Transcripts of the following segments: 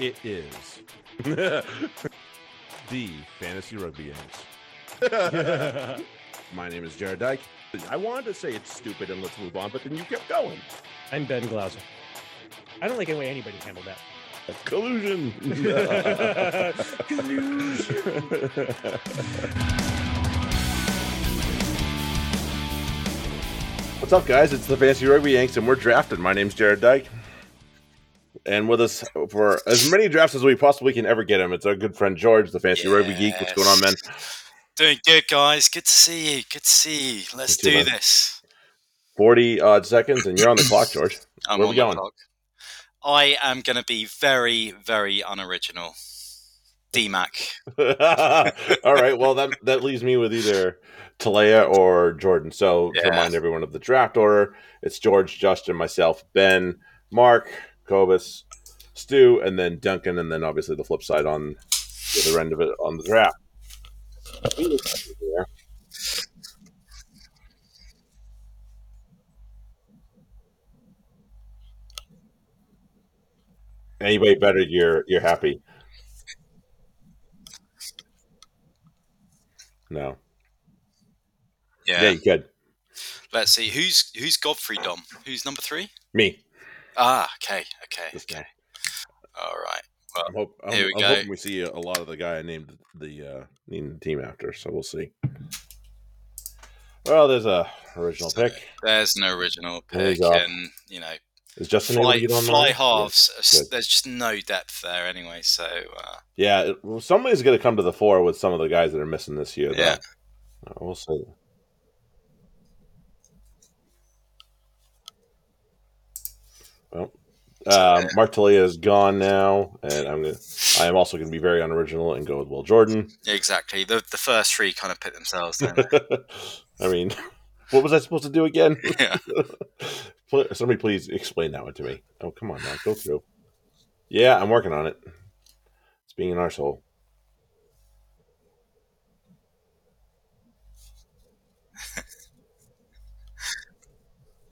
It is the Fantasy Rugby Yanks. My name is Jarrod Dyke. I wanted to say it's stupid and let's move on, but then you kept going. I'm Ben Glauser. I don't like any way anybody handled that. Collusion. What's up, guys? It's the Fantasy Rugby Yanks, and we're drafted. My name's Jarrod Dyke. And with us for as many drafts as we possibly can ever get him, it's our good friend George, the Fantasy Rugby Geek. What's going on, man? Doing good, guys. Good to see you. Good to see you. Let's too, do man. this. 40 odd seconds, and you're on the clock, George. I'm Where on we going? I am going to be very, very unoriginal. DMAC. All right. Well, that that leaves me with either Tele'a or Jordan. So to remind everyone of the draft order, it's George, Justin, myself, Ben, Mark, Cobus, Stu, and then Duncan, and then obviously the flip side on the other end of it on the draft. Anybody better, you're you're happy. No. Yeah. Yeah, you could. Let's see. Who's who's Godfrey Dom? Who's number three? Me. Ah, okay, okay, okay. All right. I'm, hope, I'm, Here we I'm go. hoping we see a, a lot of the guy I named the uh, named the team after, so we'll see. Well, there's a original So, pick. There's an original pick, and you know, Is Justin able fly, to get fly halves. Yeah, good. There's just no depth there anyway. So uh, Yeah, somebody's going to come to the fore with some of the guys that are missing this year. Though. Yeah. Uh, we'll see. Uh, Mark Tele'a is gone now, and I'm gonna. I am also going to be very unoriginal and go with Will Jordan. exactly, the the first three kind of pit themselves. I mean, what was I supposed to do again? yeah. Somebody please explain that one to me. Oh, come on now, go through. Yeah, I'm working on it. It's being an arsehole.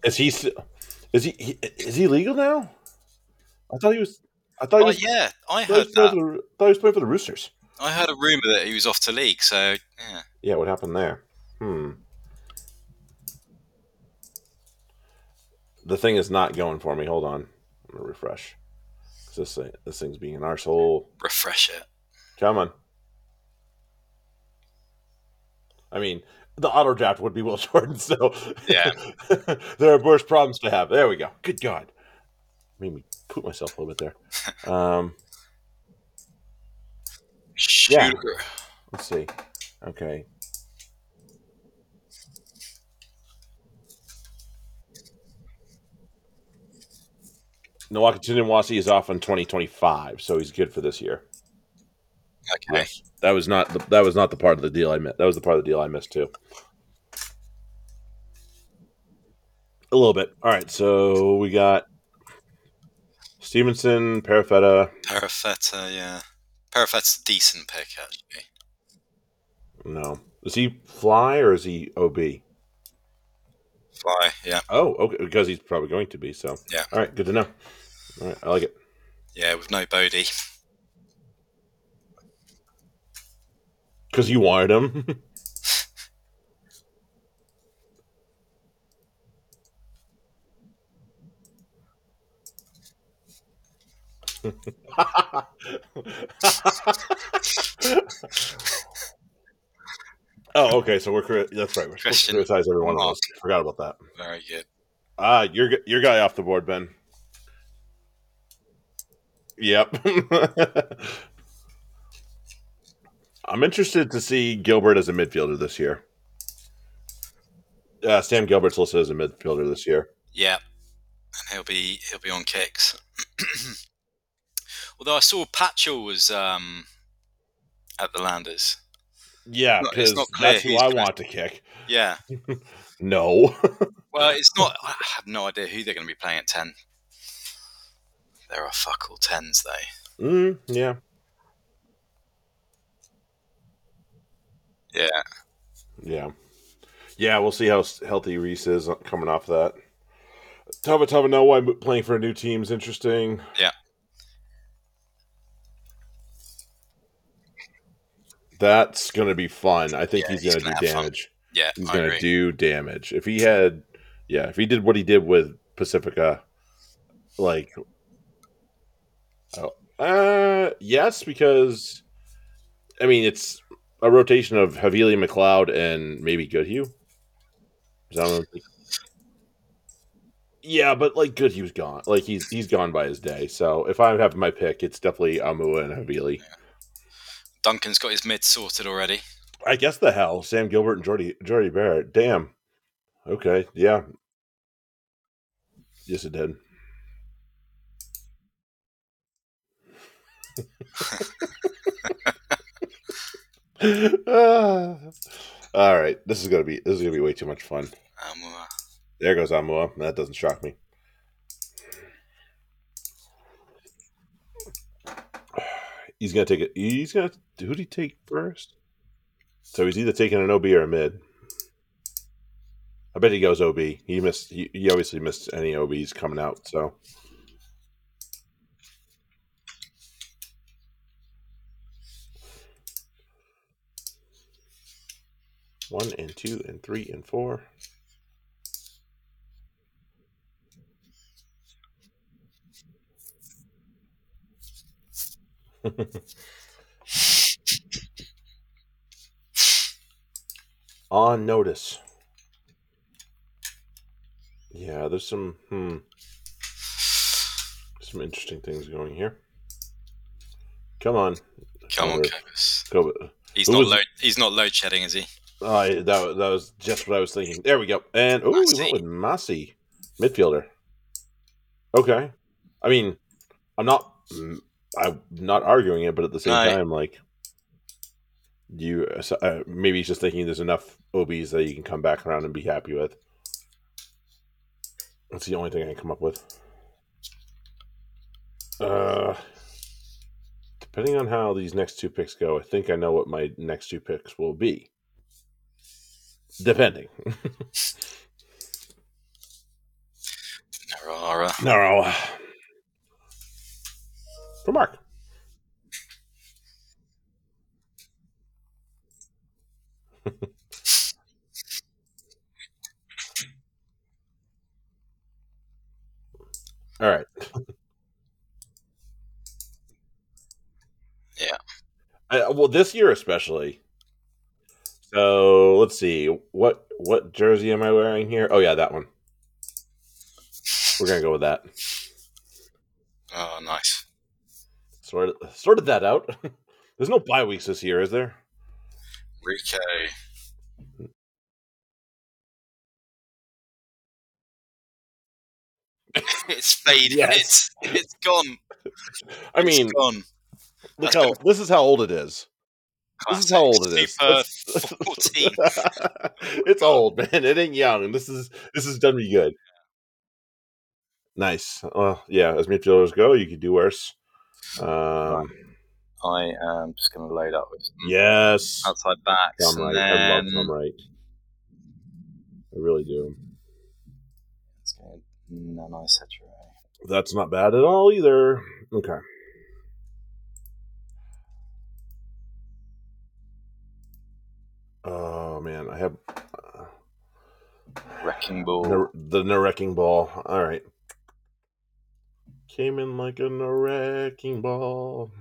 Is he? Is he, he? Is he legal now? I thought he was. I thought he Oh was. yeah, I I thought, he heard that. for the, I thought he was playing for the Roosters. I heard a rumor that he was off to league. So yeah. Yeah, what happened there? Hmm. The thing is not going for me. Hold on. I'm gonna refresh. 'Cause This thing, this thing's being an arsehole. refresh it. Come on. I mean, the auto draft would be Will Jordan, so Yeah. there are worse problems to have. There we go. Good God. Made me poop myself a little bit there. Um, Yeah. Let's see. Okay. Nawaka Tunawasi is off in 2025, so he's good for this year. Okay. Yes. That was not the, that was not the part of the deal I missed. That was the part of the deal I missed too. A little bit. All right, so we got Stevenson, Perofeta. Perofeta, yeah. Perofeta's a decent pick actually. No, is he fly or is he OB? Fly, yeah, Oh, okay, because he's probably going to be. So Yeah. All right, good to know. All right, I like it. yeah, with no Bodie. Because you wanted him. oh, okay. So we're that's right. We're supposed to criticize every one of Mark. us. Forgot about that. Very good. Ah, your your guy off the board, Ben. Yep. I'm interested to see Gilbert as a midfielder this year. Uh, Sam Gilbert's listed as a midfielder this year. Yeah, and he'll be he'll be on kicks. Although I saw Patchell was um, at the Landers. Yeah, because not that's who I gonna- want to kick. Yeah. No. Well, it's not. I have no idea who they're going to be playing at ten. There are fuck all tens though. mm, yeah. Yeah. Yeah. Yeah, we'll see how healthy Reese is coming off that. Tava Tava why playing for a new team is interesting. Yeah. That's gonna be fun. I think Yeah, he's he's gonna, gonna do have fun. damage. Yeah, He's I gonna agree. do damage. If he had, yeah, if he did what he did with Pasifika, like, oh, uh, yes, because I mean it's a rotation of Havili McLeod and maybe Goodhue. Is that what I'm? Yeah, but like Goodhue's gone. Like he's he's gone by his day. So if I have my pick, it's definitely Aumua and Havili. Duncan's got his mid sorted already. I guess the hell Sam Gilbert and Jordie Jordie Barrett. Damn. Okay. Yeah. Yes, it did. Ah. all right. This is gonna be this is gonna be way too much fun. Uh, There goes Aumua. That doesn't shock me. He's gonna take it. He's gonna. Who did he take first? So he's either taking an OB or a mid. I bet he goes OB. He missed. He, he obviously missed any OBs coming out. So one and two and three and four. On notice. Yeah, there's some hmm some interesting things going here. Come on, come on, go. He's Who not was- load. He's not load shedding, is he? I that that was just what I was thinking. There we go. And oh, we went with Massey, midfielder. Okay, I mean, I'm not I'm not arguing it, but at the same No. time, like you uh, maybe he's just thinking there's enough OBs that you can come back around and be happy with. That's the only thing I can come up with. Uh, depending on how these next two picks go, I think I know what my next two picks will be. Depending. Narara. No. For Mark. All right. Yeah. I, well, this year especially. So let's see what what jersey am I wearing here? Oh yeah, that one. We're gonna go with that. Oh, nice. Sorted sorted that out. There's no bye weeks this year, is there? Rico. it's faded. Yes. It's it's gone. I mean, gone. look That's how this is how old it is. This is how old it is. 14. it's old, man. It ain't young. This is this is done me good. Nice. Well, yeah. As midfielders go, you could do worse. Um, I am just going to load up with yes, outside backs, Tom and. I love Tom Wright. I really do. let's go Nanai-Seturo. That's not bad at all either. Okay. Oh man, I have uh, Wrecking Ball. the, the wrecking ball. All right, came in like a wrecking ball.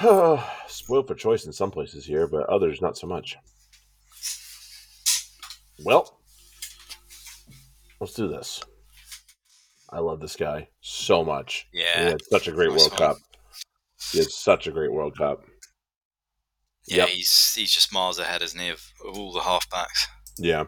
Spoiled for choice in some places here, but others not so much. Well, let's do this. I love this guy so much. He yeah, had such a great World one. Cup. He had such a great World Cup. yeah, Yep. he's he's just miles ahead, isn't he, of, of all the halfbacks? Yeah.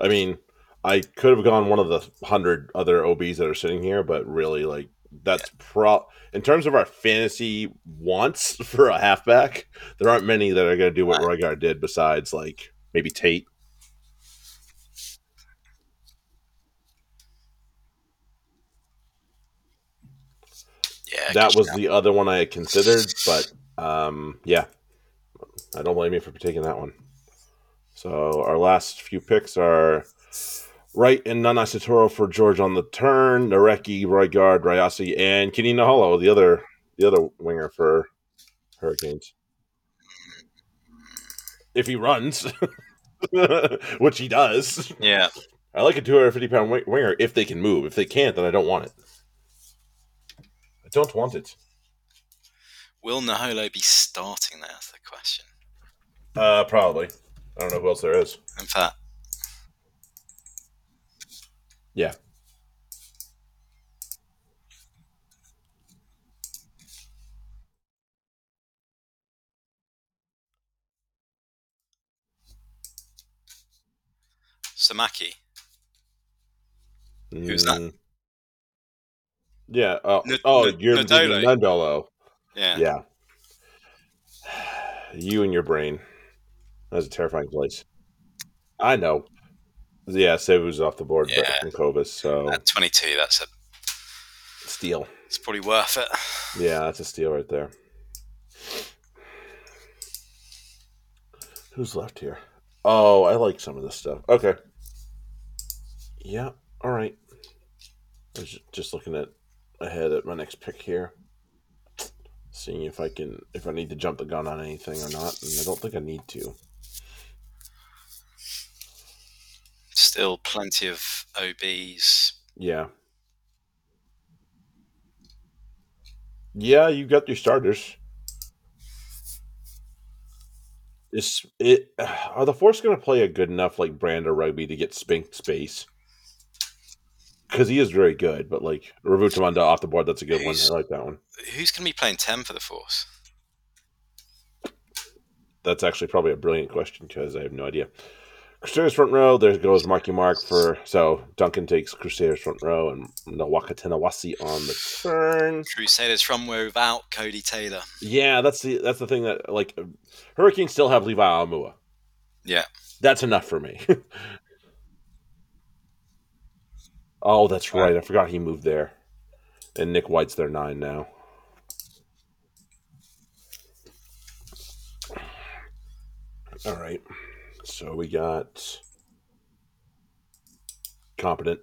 I mean, I could have gone one of the hundred other OBs that are sitting here, but really, like, that's pro. In terms of our fantasy wants for a halfback, there aren't many that are going to do what Roigard did besides, like, maybe Tate. Yeah, that was the other one I had considered, but um, yeah, I don't blame you for taking that one. So our last few picks are Wright and Nanai-Seturo for George on the turn, Nareki, Roigard, Ryasi, and Kini Naholo, the other the other winger for Hurricanes. if he runs, which he does. Yeah. I like a 250 pound wi- winger if they can move. If they can't, then I don't want it. I don't want it. Will Naholo be starting there? That's the question. Uh, probably. I don't know who else there is. In fact, Yeah. Samaki. Who's that? Mm. Yeah. Oh, N- oh N- you're Nadolo. Yeah. Yeah. You and your brain. That's a terrifying place. I know. Yeah, Sevu's off the board but Yeah. from Cobus, so At 22, that's a, steal. it's probably worth it. Yeah, that's a steal right there. Who's left here? Oh, I like some of this stuff. Okay. Yeah, all right. I was just looking at ahead at my next pick here. Seeing if I can if I need to jump the gun on anything or not, and I don't think I need to. Still plenty of OBs. Yeah. Yeah, you got your starters. Is it are the Force going to play a good enough like brand of rugby to get spinked space? Because he is very good, but like Ravutamanda off the board, that's a good one. I like that one. Who's going to be playing 10 for the Force? That's actually probably a brilliant question because I have no idea. Crusaders front row. There goes Marky Mark for so Duncan takes Crusaders front row and Nawakatenawasi on the turn. Crusaders from without Codie Taylor. Yeah, that's the that's the thing that like Hurricanes still have Levi Aumua. Yeah. That's enough for me. oh, that's right. I forgot he moved there. And Nick White's their nine now. All right. So we got competent.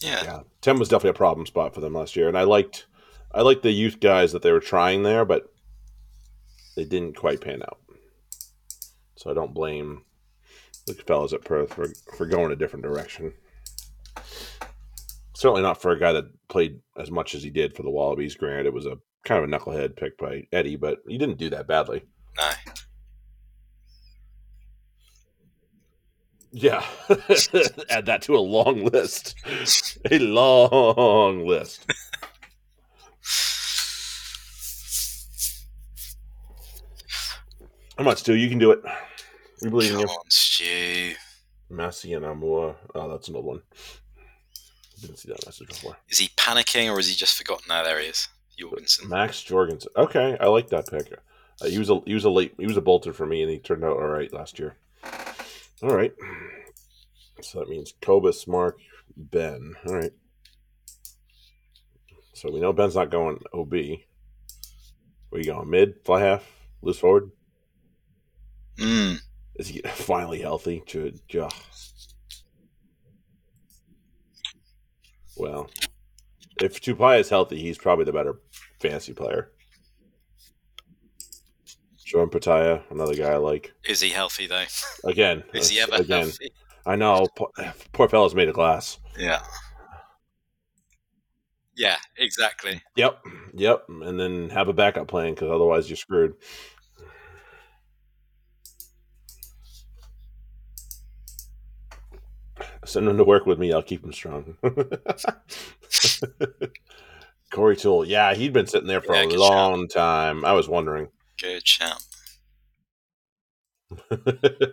Yeah. Yeah, Tim was definitely a problem spot for them last year, and I liked, I liked the youth guys that they were trying there, but they didn't quite pan out. So I don't blame the fellas at Perth for for going a different direction. Certainly not for a guy that played as much as he did for the Wallabies. Granted, it was a kind of a knucklehead pick by Eddie, but he didn't do that badly. No. Yeah, add that to a long list. A long list. Come on, Stu, you can do it. We believe in Come you. on, Stu. Massey and Aumua. Oh, that's an old one. Didn't see that message before. Is he panicking or is he just forgotten? No, there he is. Jorgensen. Max Jorgensen. Okay, I like that pick. Uh, he was a he was a late he was a bolter for me, and he turned out all right last year. All right, so that means Cobus, Mark, Ben. All right. So we know Ben's not going OB. Where you going? Mid, fly half, loose forward. Mm. Is he finally healthy? Good. Ugh. Well, if Tupai is healthy, he's probably the better fantasy player. Jordan Petaia, another guy I like. Is he healthy though? Again, Is he ever again? healthy? I know. Poor, poor fella's made of glass. Yeah. Yeah, exactly. Yep, yep, and then have a backup plan because otherwise you're screwed. Send him to work with me. I'll keep him strong. Corey Toole. yeah, he'd been sitting there for Yeah, a long time. I was wondering. Good champ. yeah,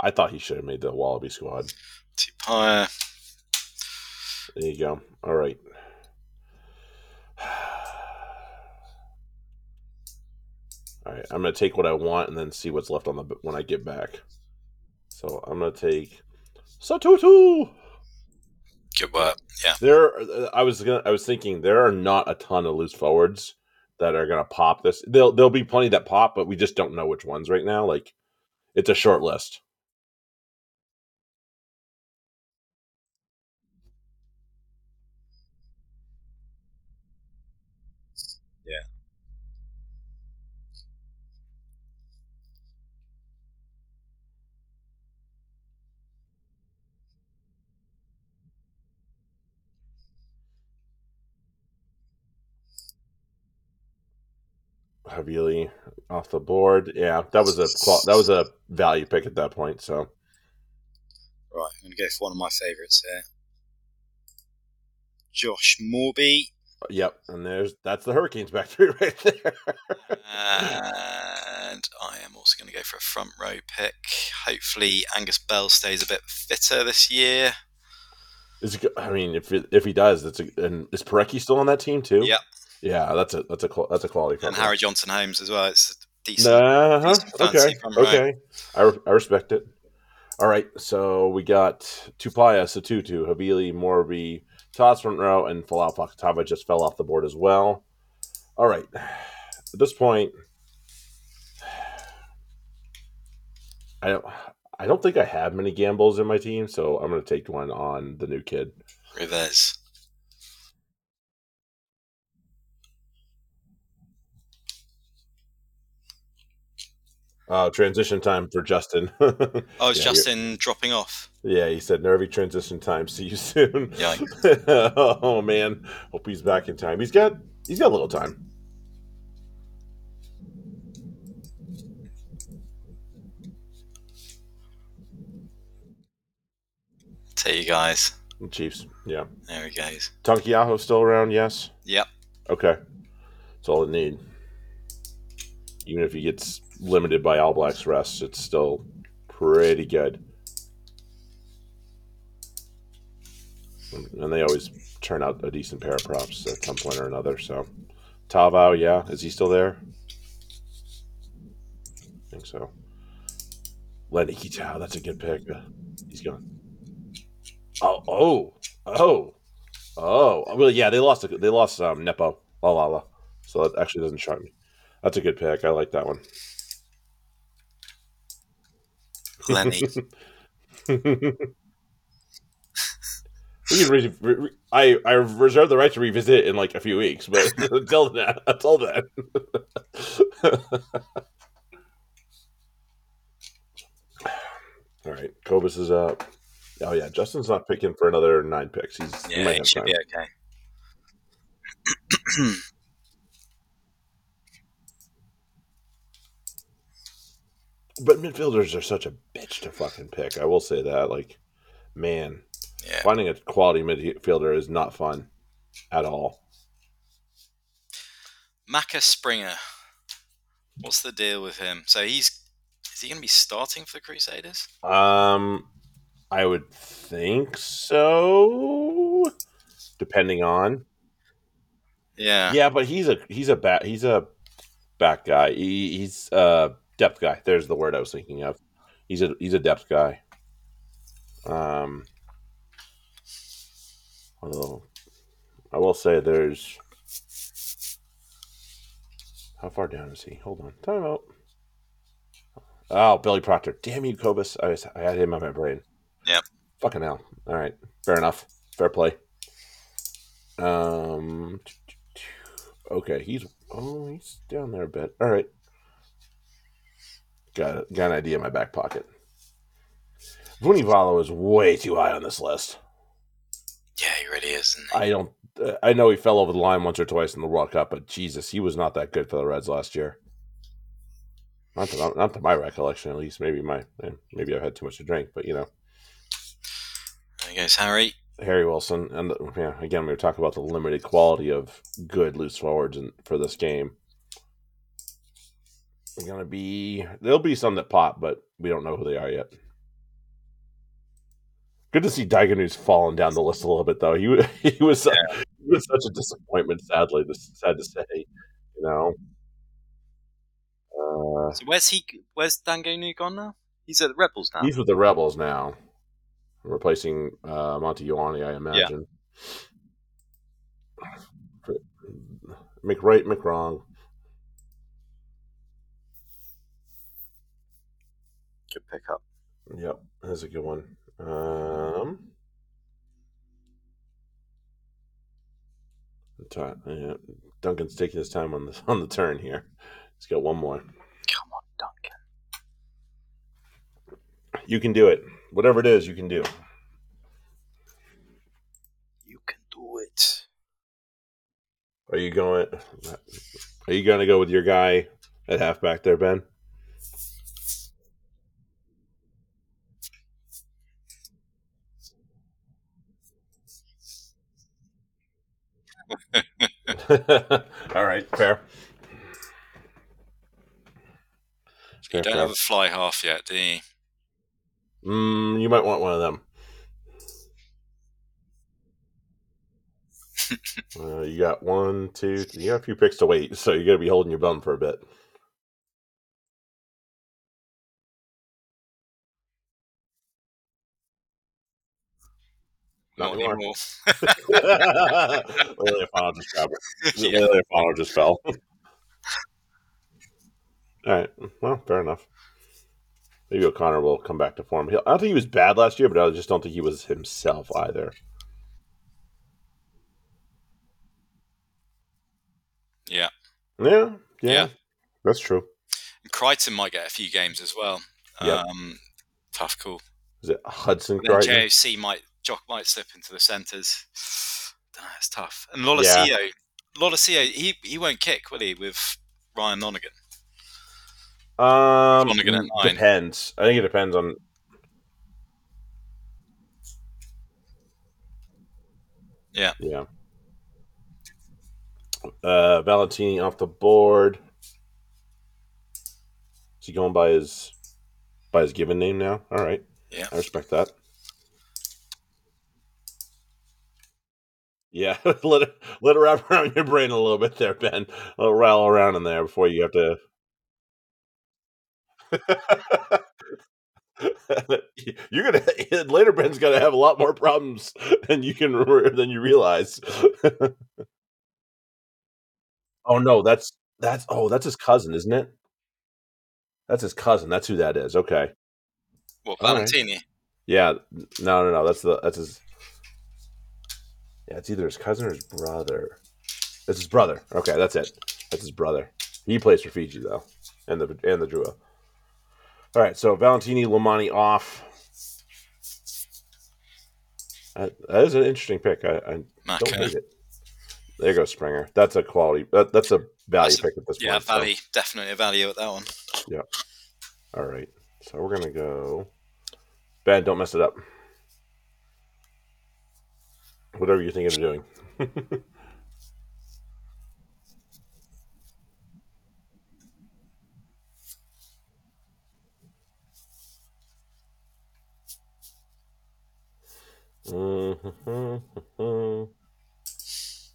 I thought he should have made the Wallaby squad. Tupai. There you go. All right. All right, I'm gonna take what I want and then see what's left on the when I get back. So I'm gonna take Sotutu. Work. Yeah. There, I was gonna, I was thinking there are not a ton of loose forwards that are gonna pop this. There'll there'll be plenty that pop, but we just don't know which ones right now. Like, it's a short list. Havili off the board. Yeah, that was a that was a value pick at that point. So Right, I'm going to go for one of my favourites here. Josh Moorby. yep, and there's that's the Hurricanes back three right there. And I am also going to go for a front row pick. Hopefully, Angus Bell stays a bit fitter this year. Is it, I mean, if it, if he does, that's a, and is Parecki still on that team too? Yep. Yeah, that's a that's a that's a quality. And. Harry Johnson Holmes as well. It's a decent. Uh-huh. decent Okay. Okay. I, re- I respect it. All right. So we got Tupaya, Sotutu, Havili, Moorby, Toss front row, and Folau Fakatava just fell off the board as well. All right. At this point, I don't. I don't think I have many gambles in my team, so I'm going to take one on the new kid. Rivers. Uh, transition time for Justin. Oh, it's Yeah, Justin dropping off. yeah, he said nervy transition time. See you soon. Yikes. oh man, hope he's back in time. He's got he's got a little time. To you guys. Chiefs, yeah. There he goes. Tonkiaho still around? Yes. Yep. Okay, that's all it need. Even if he gets limited by All Blacks rest, it's still pretty good. And they always turn out a decent pair of props at some point or another. So, Tavao, yeah, is he still there? I think so. Lenny Kitao, that's a good pick. He's gone. Oh, oh, oh, oh. Well, yeah, they lost. They lost um, Nepo la. so that actually doesn't shock me. That's a good pick. I like that one. Lenny. We can re- re- I I reserve the right to revisit in like a few weeks, but until then, until then. All right, Cobus is up. Oh yeah, Justin's not picking for another nine picks. He's yeah, he should time. be okay. But midfielders are such a bitch to fucking pick. I will say that. Like, man, Yeah. finding a quality midfielder is not fun at all. Macca Springer. What's the deal with him? So he's is he going to be starting for the Crusaders? Um, I would think so, depending on. Yeah. Yeah, but he's a he's a bat he's a back guy. He, he's a depth guy. There's the word I was thinking of. He's a he's a depth guy. Um, although I will say there's how far down is he? Hold on, time out. Oh, Billy Proctor. Damn you, Cobus. I, was, I had him on my brain. Yep. Fucking hell. All right. Fair enough. Fair play. Um. Okay, he's oh he's down there a bit. All right. Got got an idea in my back pocket. Vunivalu is way too high on this list. Yeah, he really is. I don't. Uh, I know he fell over the line once or twice in the World Cup, but Jesus, he was not that good for the Reds last year. Not to, not to my recollection, at least. Maybe my eh, maybe I've had too much to drink, but you know, There goes Harry. Harry Wilson, and yeah, again, we were talking about the limited quality of good loose forwards in, for this game. They're gonna be there'll be some that pop, but we don't know who they are yet. Good to see Daugunu's fallen down the list a little bit, though. He he was uh, he was such a disappointment. Sadly, this is sad to say, you know. Uh, So where's he? Where's Daugunu gone now? He's at the Rebels now. he's with the Rebels now, replacing uh, Monty Ioane, I imagine. McRight, McWrong. Good pickup. Yep, that's a good one. Um, yeah, Duncan's taking his time on the on the turn here. He's got one more. Come on, Duncan. You can do it. Whatever it is, you can do. You can do it. Are you going? Are you going to go with your guy at halfback there, Ben? All right, fair. You don't have a fly half yet, do you? Mm, you might want one of them. uh, you got one, one, two, three, you got a few picks to wait, so you're gonna be holding your bum for a bit. Not Not anymore. anymore. Just grabbed it. Yeah. Just fell. All right, well, fair enough. Maybe O'Connor will come back to form. He- I don't think he was bad last year, but I just don't think he was himself either. Yeah. Yeah, yeah, Yeah. that's true. And Creighton might get a few games as well. Yep. Um, tough call. Is it Hudson Creighton? JOC might Jock might slip into the centres. Know, it's tough. And Lolesio, Lolesio, he he won't kick, will he? With Ryan. Um, Lonergan nine. depends. I think it depends on. Yeah. Yeah. Uh, Valentini off the board. Is he going by his by his given name now? All right, Yeah. I respect that. Yeah, let it let it wrap around your brain a little bit there, Ben. A little rattle around in there before you have to. You're gonna later. Ben's gonna have a lot more problems than you can than you realize. oh no, that's that's oh that's his cousin, isn't it? That's his cousin. That's who that is. Okay, Well, All right. Valentini? yeah. No, no, no. That's the that's his. Yeah, it's either his cousin or his brother. It's his brother. Okay, that's it. That's his brother. He plays for Fiji though, and the and the Drua. All right, so Valentini Lomani off. That, that is an interesting pick. I, I don't hate it. There goes Springer. That's a quality. That, that's a value That's a- pick at this Yeah, point. so- value definitely a value at that one. Yeah. All right, so we're gonna go. Ben, don't mess it up. Whatever you're thinking of doing. Mhm. That's,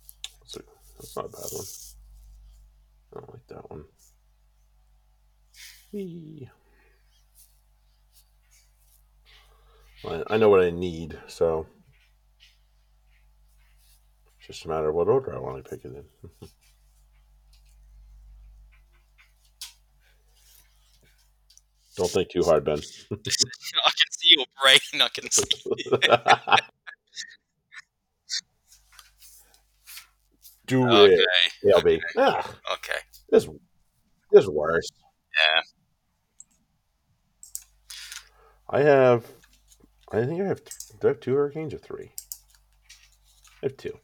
a, that's not a bad one. I don't like that one. I, know what I need, so just a matter of what order I want to pick it in. Don't think too hard, Ben. I can see your brain. I can see. Do Okay. it, LB. Ah, Okay. this this worse. Yeah. I have. I think I have. Do I have two hurricanes or three? I have two.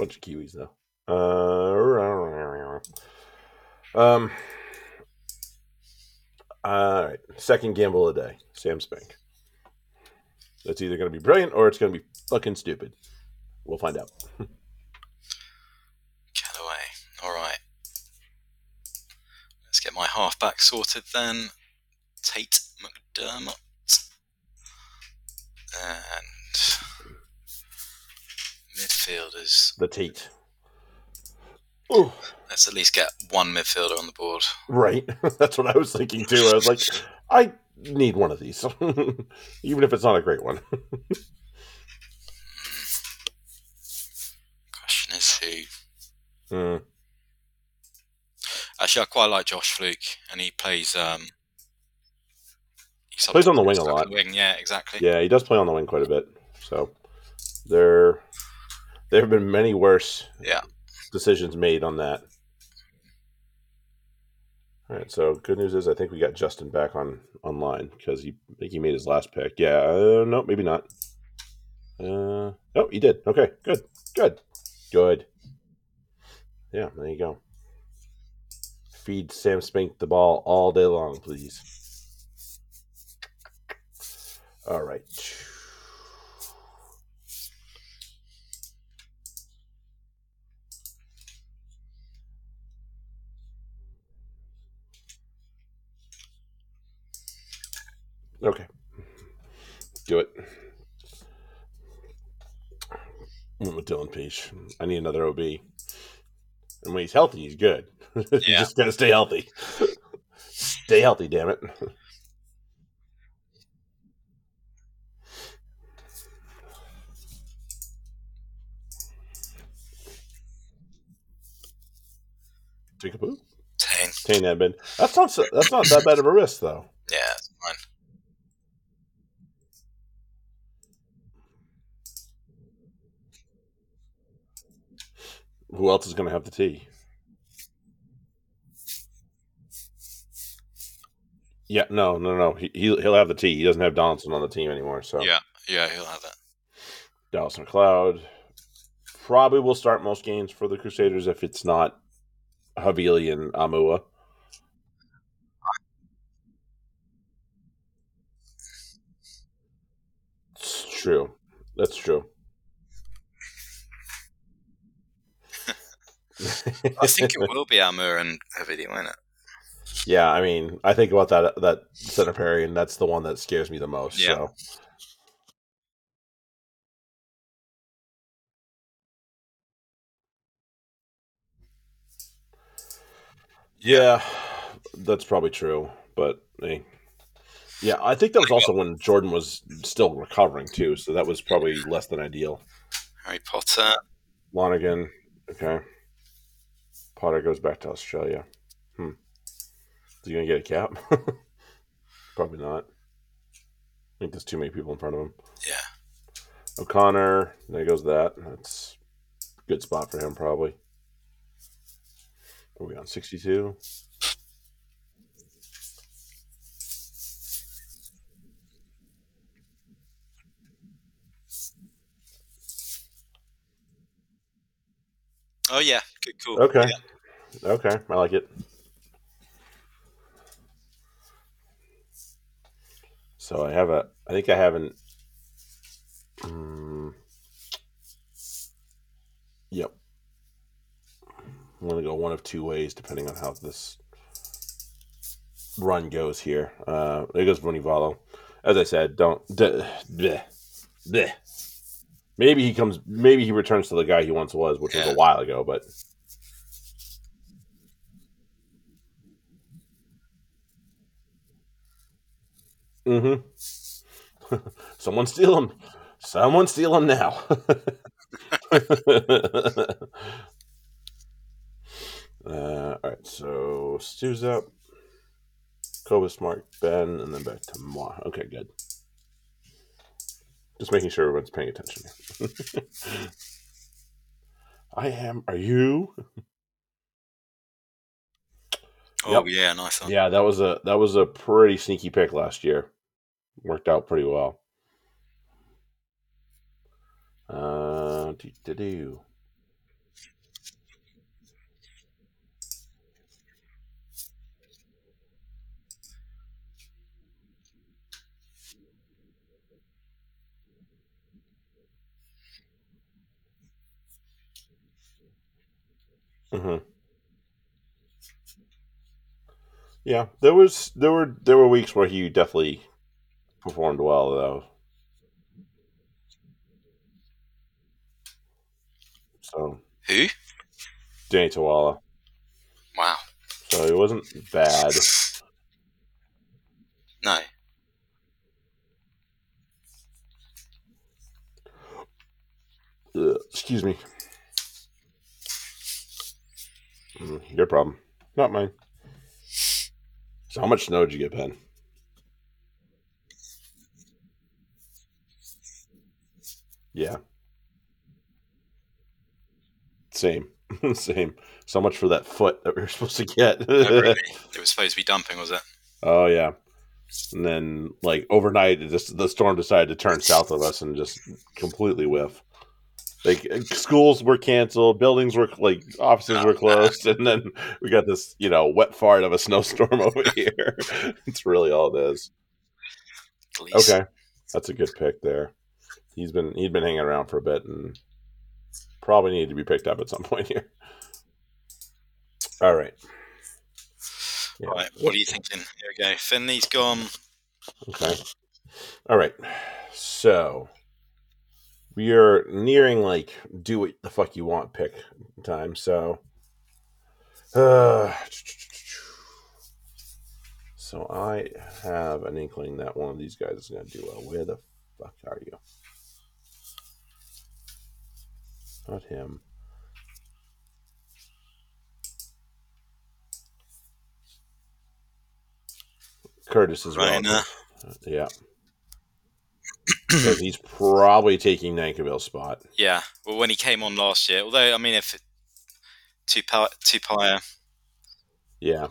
Bunch of kiwis though. Uh, um. All right. Second gamble of the day. Sam Spink. That's either going to be brilliant or it's going to be fucking stupid. We'll find out. Callaway. All right. Let's get my halfback sorted then. Tate McDermott. And midfielders. The Tate. Ooh. Let's at least get one midfielder on the board. Right. That's what I was thinking too. I was like, I need one of these, even if it's not a great one. Question is who? Hmm. Actually, I quite like Josh Flook, and he plays. Um, he Plays on the wing a lot. the wing, yeah, exactly. Yeah, he does play on the wing quite a bit. So there, there have been many worse Yeah. decisions made on that. All right. So good news is I think we got Justin back on online because he I think he made his last pick. Yeah. Uh, no, maybe not. Uh, oh, he did. Okay. Good. Good. Good. Yeah, there you go. Feed Sam Spink the ball all day long, please. All right. Okay. Do it. Went with Dylan Pietsch. I need another OB. And when he's healthy, he's good. you Yeah. just gotta stay healthy. stay healthy, damn it. Take a poop. Tane. Tane Edmed. That's not so, that's not that bad of a risk though. Yeah, it's fine. Who else is going to have the tea? Yeah, no, no, no. He he'll, have the tea. He doesn't have Donaldson on the team anymore. So Yeah, yeah, he'll have it. Dallas McLeod probably will start most games for the Crusaders if it's not Havili and Aumua. It's true. That's true. I think it will be Aumua and Havili, won't it? Yeah, I mean, I think about that that center parry, and that's the one that scares me the most. Yeah. So yeah, that's probably true. But hey, yeah, I think that was also when Jordan was still recovering too, so that was probably less than ideal. Harry Potter. Lonergan, okay. Potter goes back to Australia. Hmm. Is he gonna get a cap? Probably not. I think there's too many people in front of him. Yeah. O'Connor, there goes that. That's a good spot for him, probably. Are we on 62? Oh yeah, good cool. Okay. Yeah. Okay, I like it. So I have a, I think I have an, um, yep. I'm going to go one of two ways depending on how this run goes here. Uh, there goes Vunivalu. As I said, don't, bleh, bleh. Maybe he comes, maybe he returns to the guy he once was, which was a while ago, but Mm-hmm. Someone steal him. Someone steal him now. uh, all right, so Stu's up. Cobus, Mark, Ben, and then back to moi. Okay, good. Just making sure everyone's paying attention. I am. Are you? Oh yeah, nice one. Yeah, that was a that was a pretty sneaky pick last year. Worked out pretty well. Uh, do, do, do. hmm Yeah, there was there were there were weeks where he definitely performed well though. So Who? Danny Tawala. Wow. So it wasn't bad. No. Ugh, excuse me. Mm, your problem, not mine. So how much snow did you get, Ben? Yeah. Same. Same. So much for that foot that we were supposed to get. Really? It was supposed to be dumping, was it? oh yeah. And then like overnight just the storm decided to turn south of us and just completely whiff. Like uh, schools were canceled, buildings were like offices were closed, and then we got this you know wet fart of a snowstorm over here. it's really all it is. Okay, that's a good pick there. He's been he'd been hanging around for a bit and probably needed to be picked up at some point here. All right. Yeah. Right, what are you thinking? Here we go. Finley's gone. Okay. All right. So we are nearing like do what the fuck you want pick time. So uh, so I have an inkling that one of these guys is going to do well. Where the fuck are you? Not him. Curtis is well. Reiner. Yeah. Because he's probably taking Nankerville's spot. Yeah. Well, when he came on last year, although I mean, if it, Tupai, Tupai, Yeah.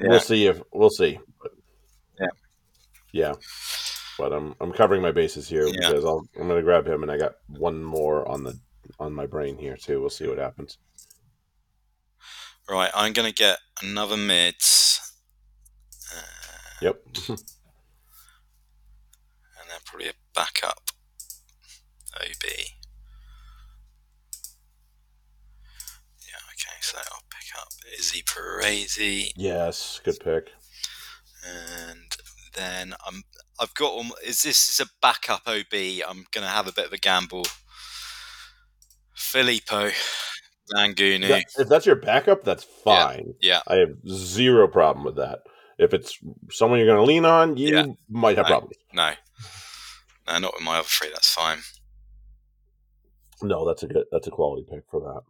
Yeah. We'll see if we'll see. But, Yeah. Yeah. But I'm I'm covering my bases here Yeah. because I'll I'm gonna grab him and I got one more on the on my brain here too. We'll see what happens. right, I'm gonna get another mid. Uh, Yep. probably a backup OB. Yeah, okay, so I'll pick up Izzy Parisi, yes. Good pick. and then I'm. I've got. um, Is this is a backup OB? I'm gonna have a bit of a gamble. Filippo Langunu. That- if that's your backup, that's fine. Yeah. I have zero problem with that. If it's someone you're gonna lean on, you Yeah. might have Right. problems. No, no, not with my other three. That's fine. No, that's a good that's a quality pick for that.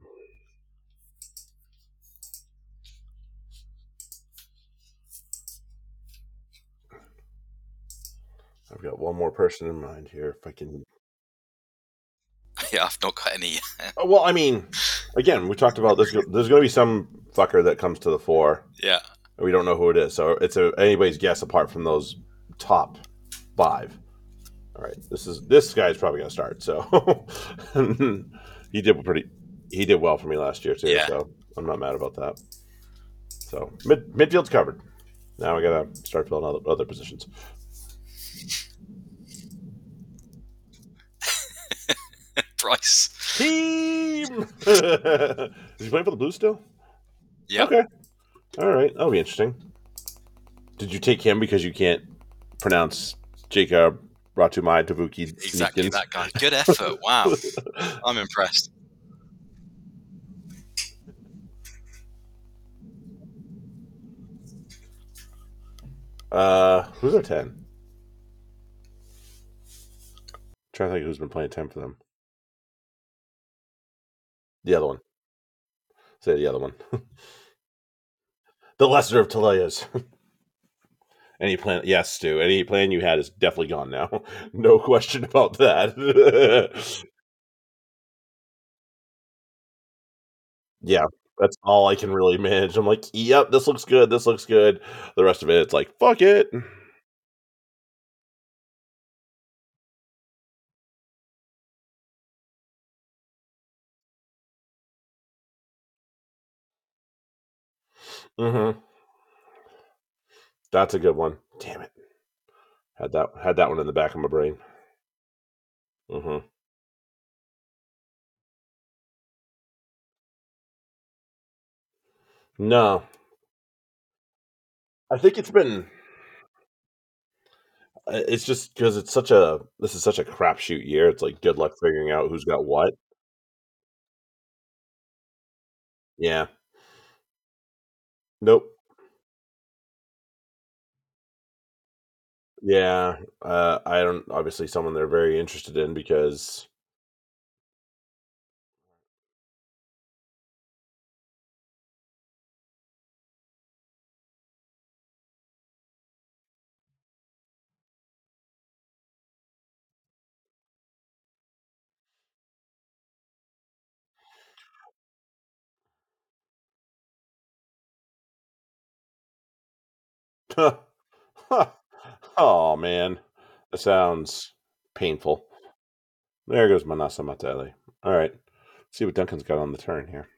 I've got one more person in mind here. If I can, Yeah, I've not got any. Oh, well, I mean, again, we talked about this. There's going to be some fucker that comes to the fore. yeah, We don't know who it is, so it's a, anybody's guess apart from those top five. All right, this is this guy's probably going to start. So he did pretty. He did well for me last year too. Yeah. So I'm not mad about that. So mid midfield's covered. Now we got to start filling other, other positions. Bryce. Team. is he playing for the Blues still? Yeah, Okay. All right. That'll be interesting. Did you take him because you can't pronounce Jacob Ratumaitavuki? exactly Kneepkens? that guy. Good effort. Wow, I'm impressed. Uh, who's our 10? trying to think who's been playing 10 for them. The other one. Say the other one. the lesser of Tele'as. Any plan? Yes, Stu. Any plan you had is definitely gone now. No question about that. yeah, that's all I can really manage. I'm like, yep, this looks good. This looks good. The rest of it, it's like, fuck it. Mm-hmm. That's a good one. Damn it. Had that had that one in the back of my brain. Mm-hmm. No. I think it's been uh, it's just because it's such a this is such a crapshoot year. It's like good luck figuring out who's got what. Yeah. Nope. Yeah. Uh, I don't obviously someone they're very interested in because oh man, that sounds painful. There goes Manasa Mataele. All right. See what Duncan's got on the turn here.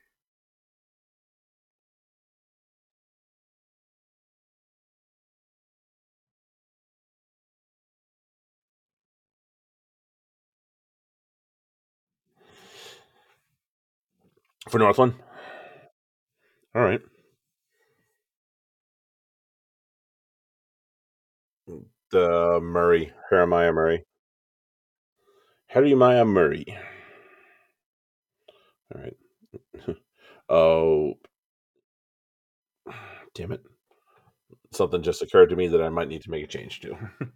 For Northland? All right. The Murray, Jeremiah Murray. Jeremiah Murray. All right. oh, damn it. Something just occurred to me that I might need to make a change to.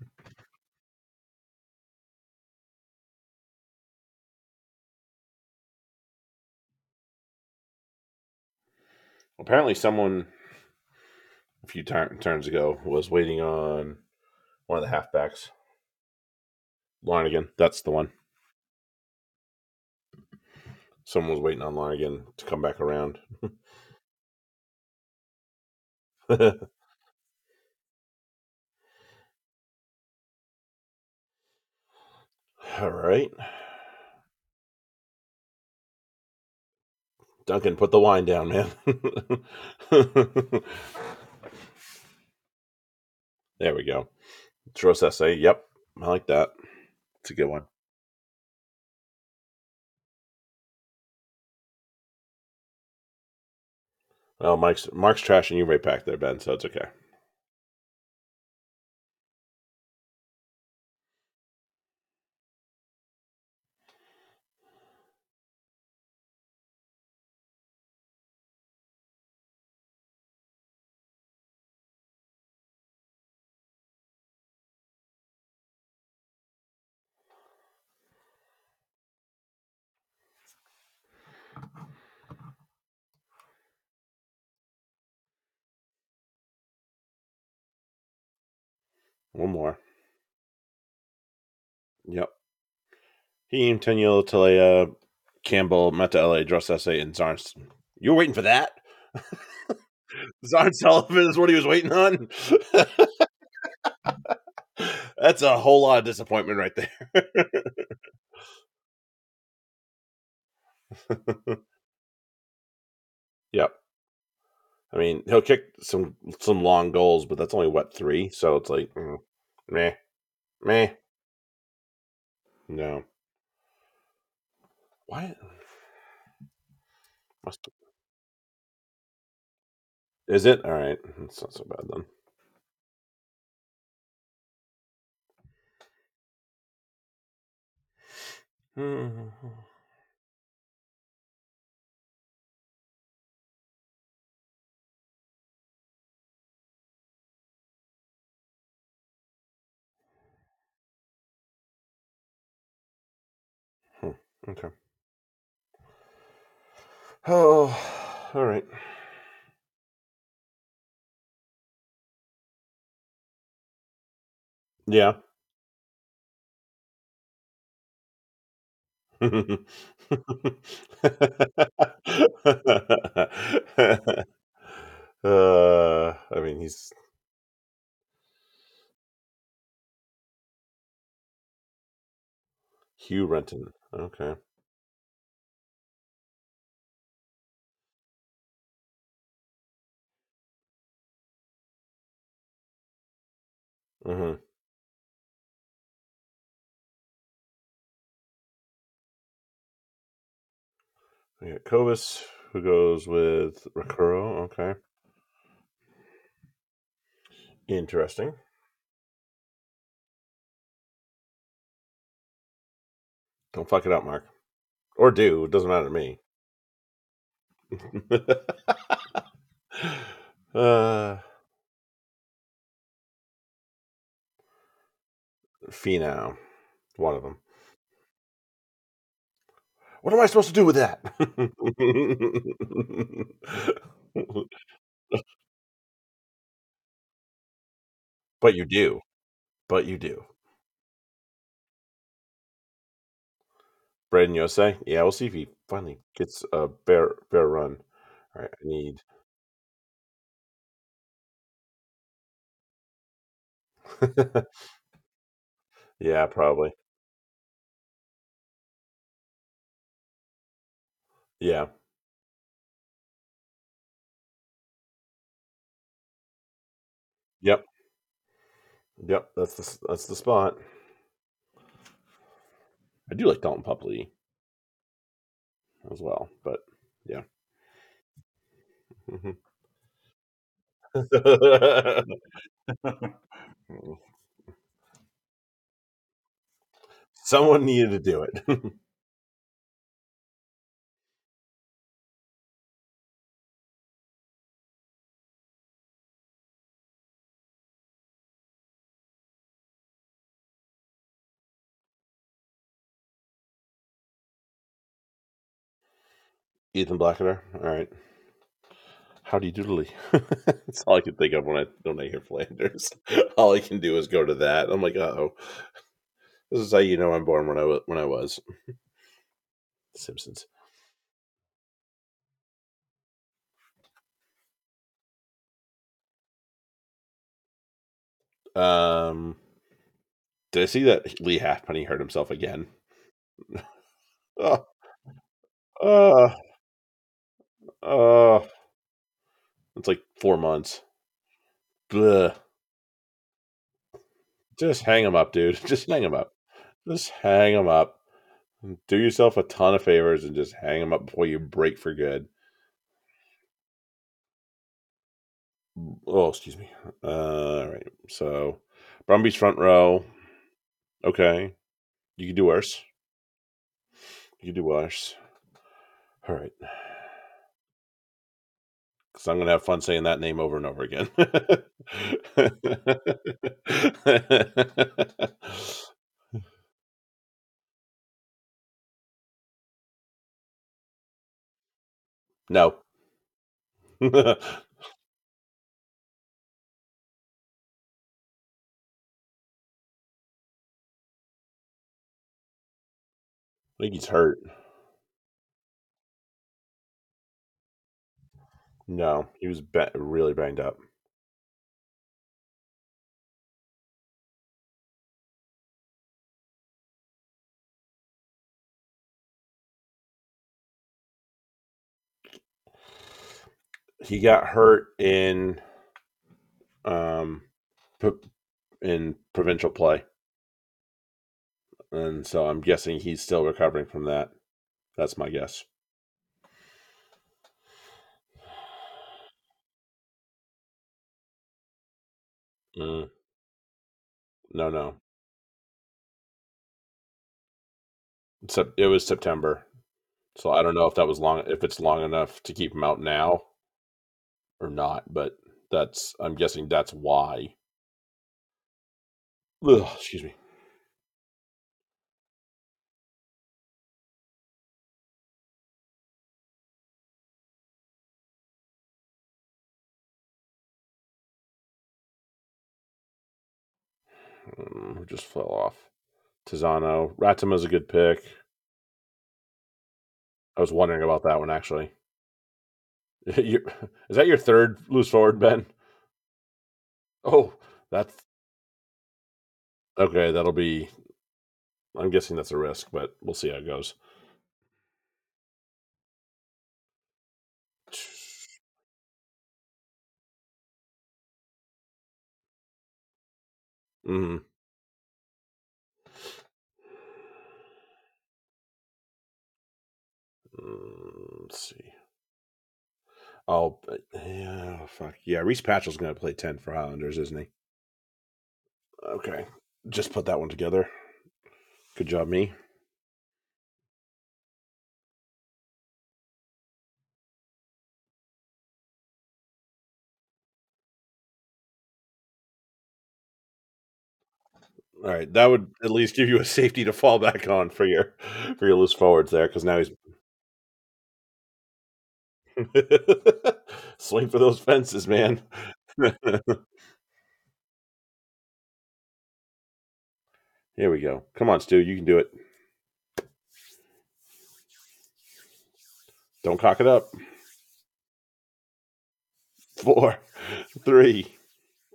Apparently, someone a few tar- turns ago was waiting on one of the halfbacks. Lonergan, that's the one. Someone was waiting on Lonergan to come back around. All right. Duncan, put the wine down, man. there we go. Dross essay. Yep. I like that. It's a good one. Well, Mike's Mark's trashing you right back there, Ben, so it's okay. One more. Yep. He, Tenyo, Tele'a, Campbell, Mataele, Dross Essay, and Zarns. You were waiting for that? Zarn Sullivan is what he was waiting on? That's a whole lot of disappointment right there. yep. I mean, he'll kick some some long goals, but that's only what three. So it's like, mm, meh, meh. No. Why? Must is it all right? It's not so bad then. Hmm. Okay. Oh, all right. Yeah. uh, I mean, he's Hugh Renton. Okay. Mm-hmm. We got Kovis, who goes with Rakuro. Okay. Interesting. Don't fuck it up, Mark. Or do. It doesn't matter to me. uh, Finau. One of them. What am I supposed to do with that? but you do. But you do. Braden USA, Yeah, we'll see if he finally gets a bear bear run. All right, I need. yeah, probably. Yeah, yep, yep. That's the that's the spot. I do like Dalton Papali'i as well, but yeah. Mhm. Someone needed to do it. Ethan Blackadder. All right. Howdy doodly. That's all I can think of when I when I hear Flanders. all I can do is go to that. I'm like, oh, this is how you know I'm born when I when I was. Simpsons. Um, did I see that Lee Halfpenny hurt himself again? oh, uh, uh, it's like four months. Just hang them up, dude. Just hang them up. Just hang them up. Do yourself a ton of favors and just hang them up before you break for good. Oh, excuse me. Uh, all right. So, Brumbies front row. Okay. You can do worse. You can do worse. All right. Because I'm going to have fun saying that name over and over again. no. I think he's hurt. No, he was really banged up. He got hurt in um in provincial play. And so I'm guessing he's still recovering from that. That's my guess. Mm. No, no. So it was September. So I don't know if that was long if it's long enough to keep him out now or not, but that's I'm guessing that's why. Ugh, excuse me. Mm, who just fell off? Tizano. Ratima's a good pick. I was wondering about that one actually. is that your third loose forward, Ben? Oh, that's okay. That'll be. I'm guessing that's a risk, but we'll see how it goes. Mm. Mm, let's see. Oh, yeah, fuck yeah. Rhys Patchell's going to play ten for Highlanders, isn't he? Okay, just put that one together. Good job, me. All right, that would at least give you a safety to fall back on for your for your loose forwards there, because now he's swing for those fences, man. Here we go. Come on, Stu, you can do it. Don't cock it up. Four, three,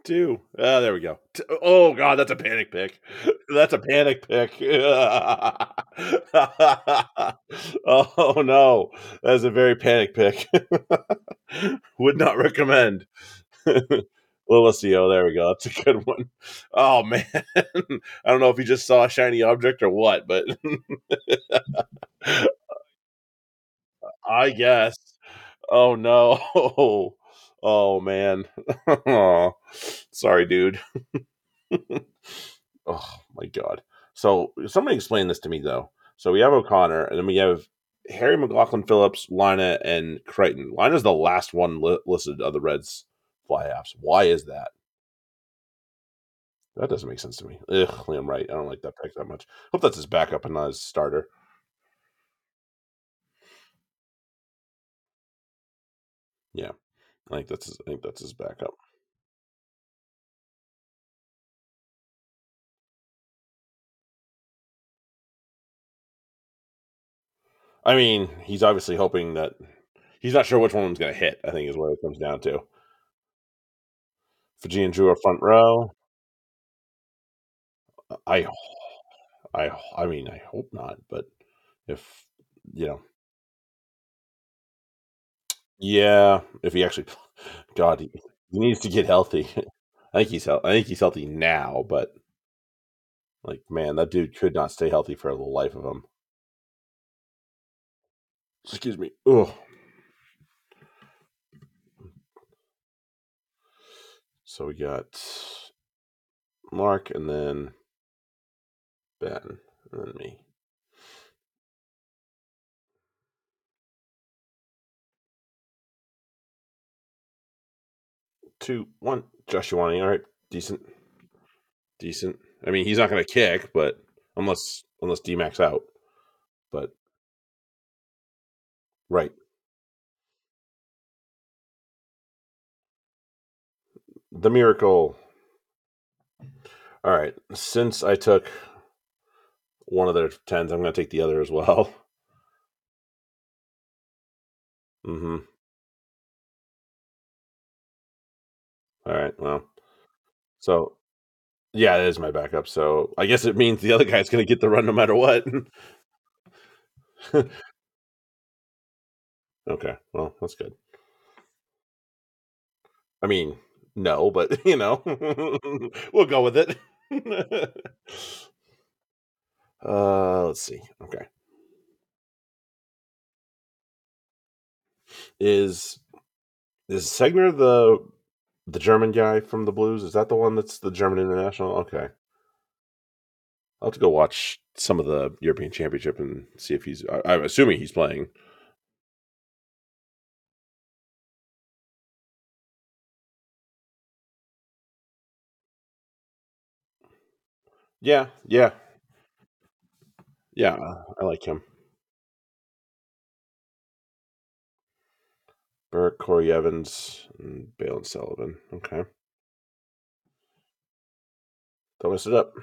too. Ah, there we go. Oh god, that's a panic pick. That's a panic pick. oh no, that's a very panic pick. Would not recommend. Lolesio, there we go. That's a good one. Oh man, I don't know if you just saw a shiny object or what, but I guess. Oh no. Oh man. oh, sorry, dude. oh my god. So somebody explain this to me though. So we have O'Connor, and then we have Harry McLaughlin Phillips, Lynagh, and Creighton. Lynagh's the last one li- listed of the Reds fly halves. Why is that? That doesn't make sense to me. Ugh, Liam Wright. I don't like that pick that much. Hope that's his backup and not his starter. Yeah, I think that's his, I think that's his backup. I mean, he's obviously hoping that he's not sure which one was going to hit. I think is what it comes down to. Fijian Drua are front row. I, I, I mean, I hope not, but if you know, yeah, if he actually, God, he, needs to get healthy. I think he's. I think he's healthy now, but like, man, that dude could not stay healthy for the life of him. Excuse me. Ugh. So we got Mark and then Ben and then me. Two, one. Josh Ioane, all right, decent, decent. I mean, he's not going to kick, but unless unless D Max out, but right. The miracle. All right, since I took one of their tens, I'm going to take the other as well. mm-hmm. All right. Well, so yeah, it is my backup. So I guess it means the other guy's going to get the run no matter what. okay. Well, that's good. I mean, no, but you know, we'll go with it. uh, let's see. Okay. Is is Segner the the German guy from the Blues? Is that the one that's the German international? Okay. I'll have to go watch some of the European Championship and see if he's. I, I'm assuming he's playing. Yeah, yeah, yeah. I like him. Burke, Corey Evans, and Balin Sullivan. Okay. Don't mess it up.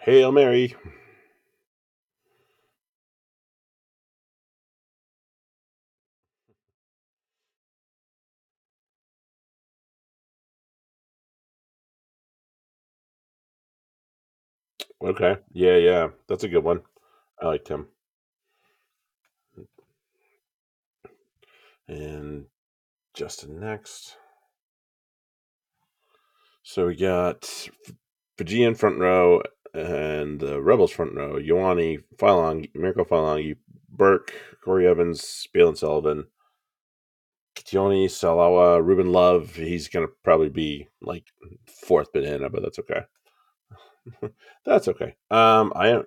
Hail Mary. Okay. Yeah, yeah. That's a good one. I liked him. And Justin next. So we got Fijian front row and the Rebels front row. Ioane, Filong, Miracle Filongi, Burke, Corey Evans, Balin Sullivan, Kitione, Salawa, Ruben Love. He's going to probably be like fourth banana, but that's okay. That's okay. Um, I am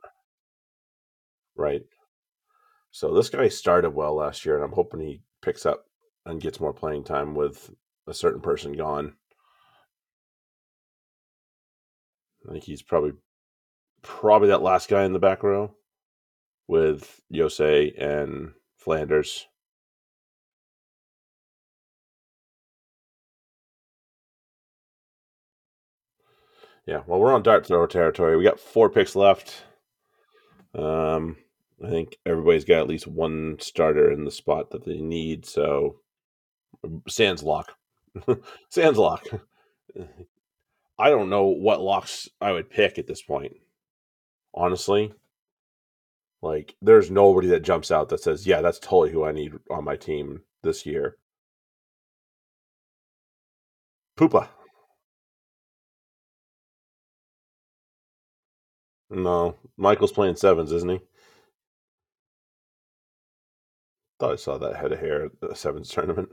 right. So this guy started well last year, and I'm hoping he picks up and gets more playing time with a certain person gone. I think he's probably probably that last guy in the back row with Yosei and Flanders. Yeah, well, we're on dart throw territory. We got four picks left. Um, I think everybody's got at least one starter in the spot that they need. So, Sans lock, Sans lock. I don't know what locks I would pick at this point. Honestly, like there's nobody that jumps out that says, "Yeah, that's totally who I need on my team this year." Poopa. No, Michael's playing sevens, isn't he? Thought I saw that head of hair at the sevens tournament.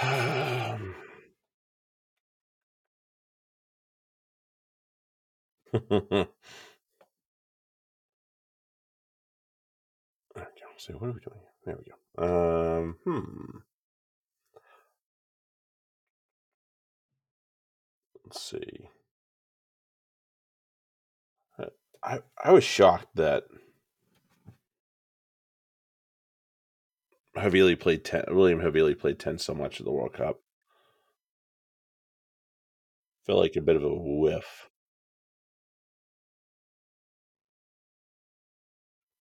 So what are we doing? There we go. Um, hmm. Let's see. I I was shocked that Havili played ten. William Havili played ten so much of the World Cup. Felt like a bit of a whiff.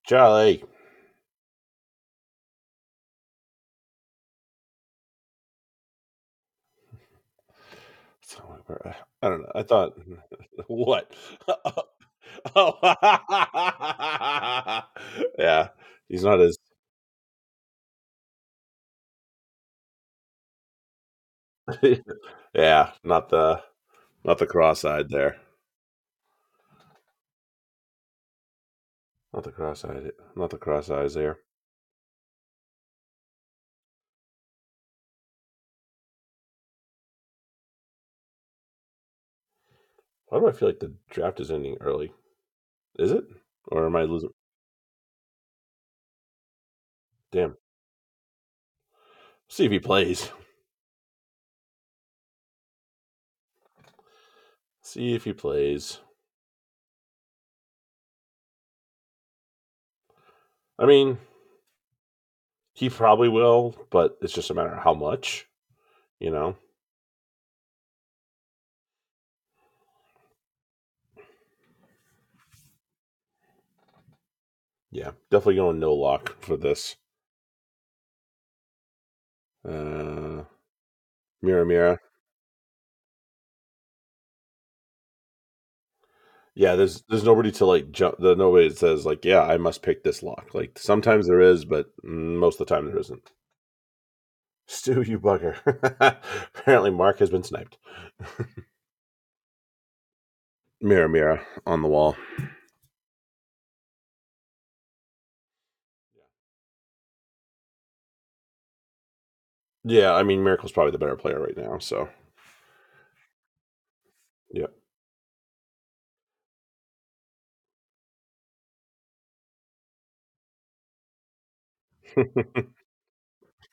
Charlie. Uh, I don't know. I thought what? oh, yeah. He's not as yeah, not the not the cross-eyed there. Not the cross-eyed. Not the cross eyes there. Why do I feel like the draft is ending early? Is it? Or am I losing? Damn. See if he plays. See if he plays. I mean, he probably will, but it's just a matter of how much, you know. Yeah, definitely going no lock for this. Uh, Mira Mira. Yeah, there's there's nobody to like jump. The nobody that says like, yeah, I must pick this lock. Like sometimes there is, but most of the time there isn't. Stu, you bugger. Apparently, Mark has been sniped. Mira Mira on the wall. Yeah, I mean, Miracle's probably the better player right now, so. Yeah.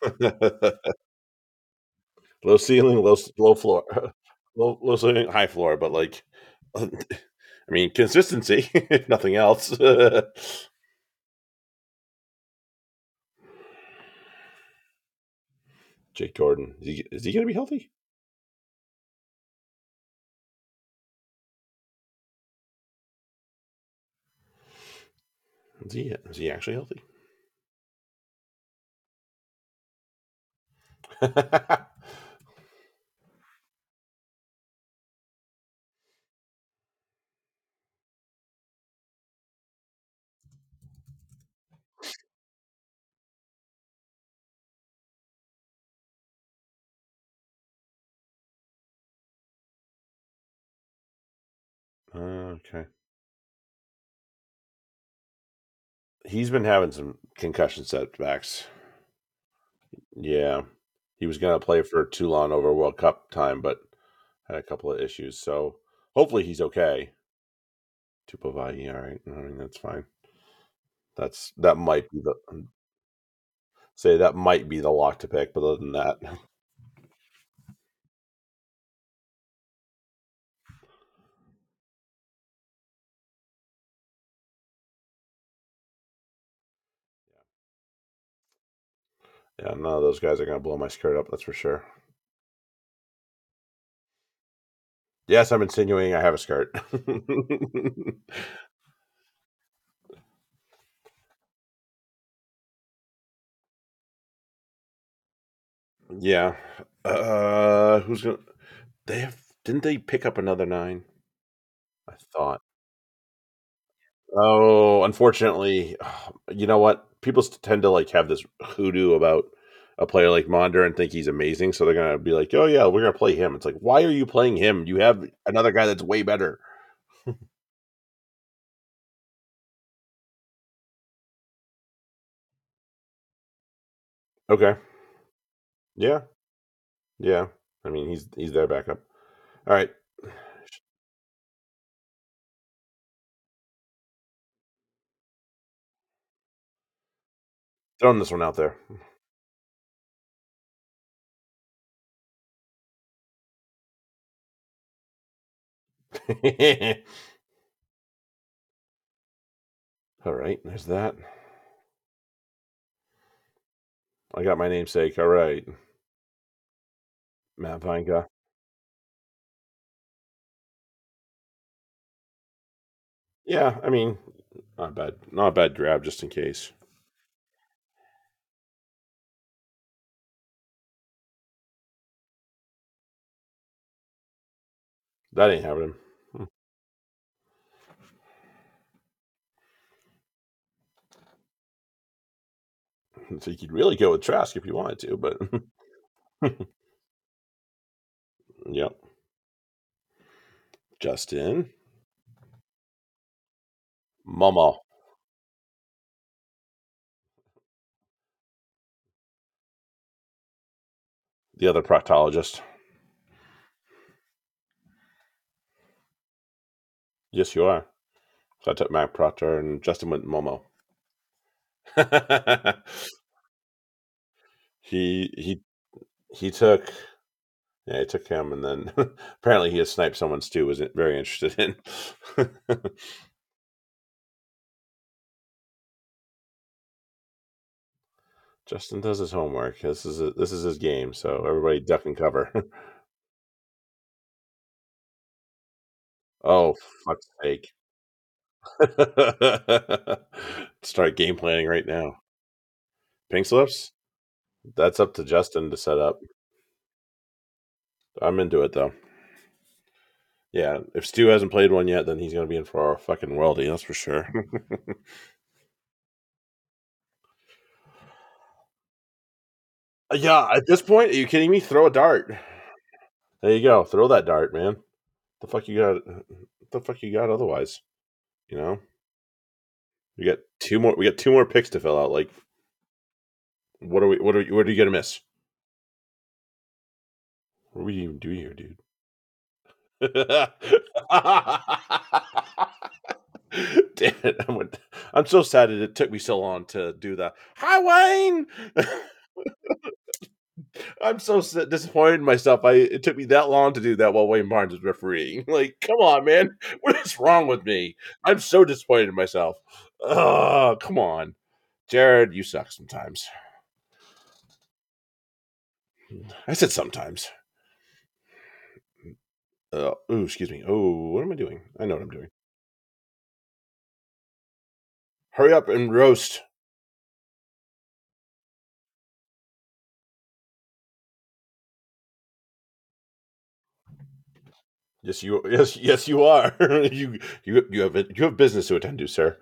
low ceiling, low low floor, low low ceiling, high floor, but like, I mean, consistency, if nothing else. Jake Gordon, is he, is he going to be healthy? Is he is he actually healthy? Oh, okay. He's been having some concussion setbacks. Yeah. He was going to play for Toulon over World Cup time, but had a couple of issues. So hopefully he's okay. Tupou Vaa'i, all right. I mean, that's fine. That's that might be the say that might be the lock to pick, but other than that. Yeah, none of those guys are going to blow my skirt up, that's for sure. Yes, I'm insinuating I have a skirt. yeah. Uh who's going to They have didn't they pick up another 9? I thought. Oh, unfortunately, you know what? People tend to like have this hoodoo about a player like Monder and think he's amazing, so they're gonna be like, "Oh yeah, we're gonna play him." It's like, why are you playing him? You have another guy that's way better. okay. Yeah. Yeah. I mean, he's he's their backup. All right. Throwing this one out there. All right, there's that. I got my namesake. All right. Matt Vinca. Yeah, I mean, not bad. Not a bad grab, just in case. That ain't happening. Hmm. So you could really go with Trask if you wanted to, but yep. Justin. Momo. The other proctologist. Yes, you are. So I took Matt Proctor and Justin went Momo. he he he took yeah, he took him and then apparently he has sniped someone Stu was very interested in. Justin does his homework. This is a, this is his game, so everybody duck and cover. Oh, fuck's sake! Start game planning right now. Pink slips. That's up to Justin to set up. I'm into it though. Yeah, if Stu hasn't played one yet, then he's gonna be in for a fucking worldie. That's for sure. yeah, at this point, are you kidding me? Throw a dart. There you go. Throw that dart, man. The fuck you got? The fuck you got? Otherwise, you know. We got two more. We got two more picks to fill out. Like, what are we? What are? We, what are you gonna miss? What are we even doing here, dude? Damn it! I'm, I'm so sad that it took me so long to do that. Hi, Wayne. I'm so disappointed in myself. I it took me that long to do that while Wayne Barnes was refereeing. Like, come on, man, what is wrong with me? I'm so disappointed in myself. Oh, come on, Jarrod, you suck sometimes. I said sometimes. Uh, ooh, excuse me. Oh, what am I doing? I know what I'm doing. Hurry up and roast. Yes, you. Yes, yes, you are. you, you, you have you have business to attend to, sir.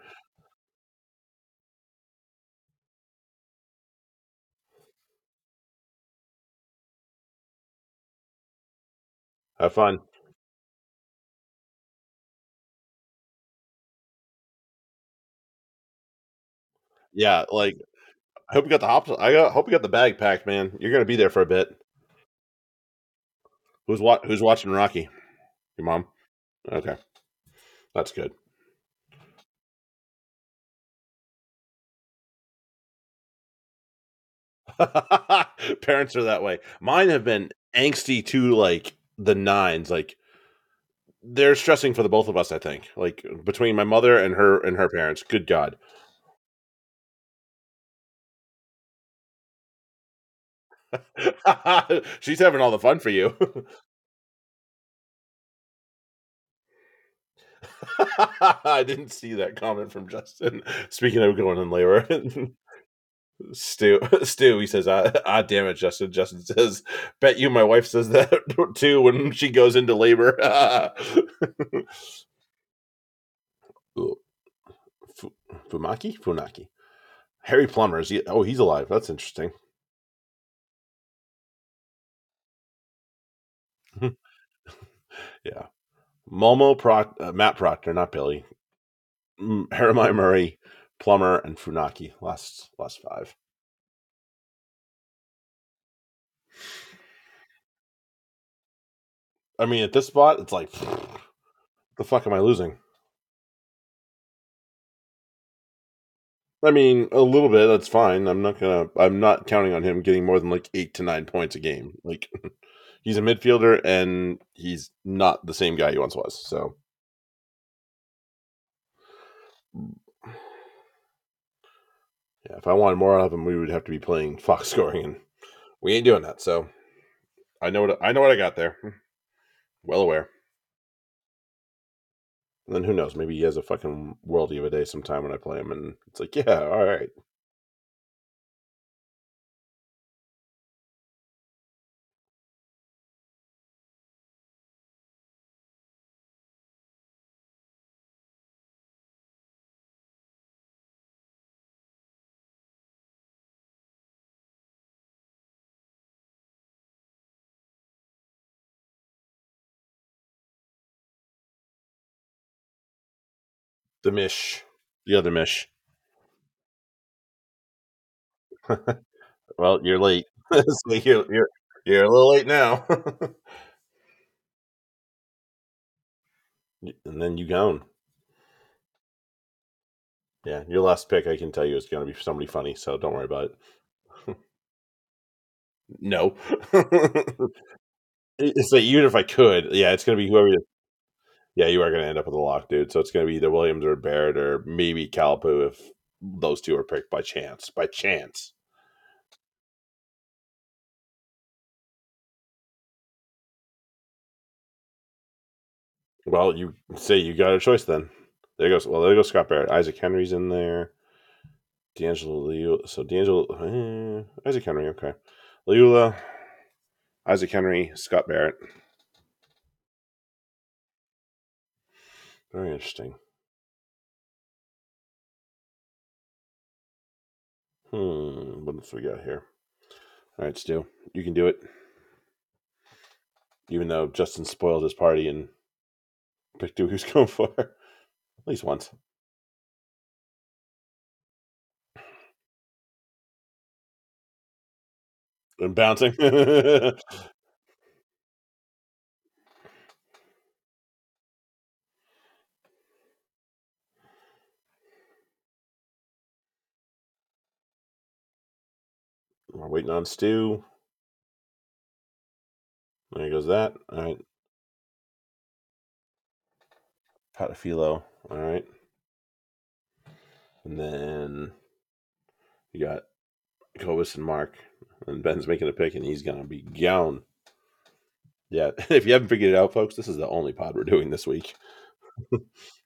Have fun. Yeah, like I hope you got the hops. I got, hope you got the bag packed, man. You're gonna be there for a bit. Who's what? Who's watching Rocky? Your mom. Okay, that's good. Parents are that way. Mine have been angsty to like the nines. Like they're stressing for the both of us. I think like between my mother and her and her parents. Good God. She's having all the fun for you. I didn't see that comment from Justin. Speaking of going in labor. Stu, Stu, he says, ah, ah, damn it, Justin. Justin says, bet you my wife says that too when she goes into labor. Ooh. Fu- Fumaki? Funaki. Harry Plummer. Is he, oh, he's alive. That's interesting. yeah. Momo, Proc- uh, Matt Proctor, not Billy. M- Hermione Murray, Plummer, and Funaki. Last last five. I mean, at this spot, it's like, the fuck am I losing? I mean, a little bit. That's fine. I'm not gonna. I'm not counting on him getting more than like eight to nine points a game. Like, he's a midfielder, and he's not the same guy he once was. So, yeah, if I wanted more out of him, we would have to be playing Fox scoring, and we ain't doing that. So, I know what I know what I got there. Hmm. Well aware. And then who knows? Maybe he has a fucking worldie of a day sometime when I play him, and it's like, yeah, all right. The Mish, the other Mish. well, you're late. so you're, you're you're a little late now. and then you gone. Yeah, your last pick, I can tell you, is going to be somebody funny. So don't worry about it. no. it's like even if I could, yeah, it's going to be whoever. Yeah, you are going to end up with a lock, dude. So it's going to be either Williams or Barrett or maybe Calipu if those two are picked by chance. By chance. Well, you say you got a choice then. There goes. Well, there goes Scott Barrett. Isaac Henry's in there. D'Angelo Leuila. So D'Angelo. Eh, Isaac Henry. Okay. Leuila. Isaac Henry. Scott Barrett. Very interesting. Hmm. What else we got here? All right, Stu. You can do it. Even though Justin spoiled his party and picked who he going for. At least once. And bouncing. We're waiting on Stu. There goes that. All right. Pot of Patafilo. All right. And then you got Cobus and Mark. And Ben's making a pick, and he's going to be gone. Yeah. If you haven't figured it out, folks, this is the only pod we're doing this week.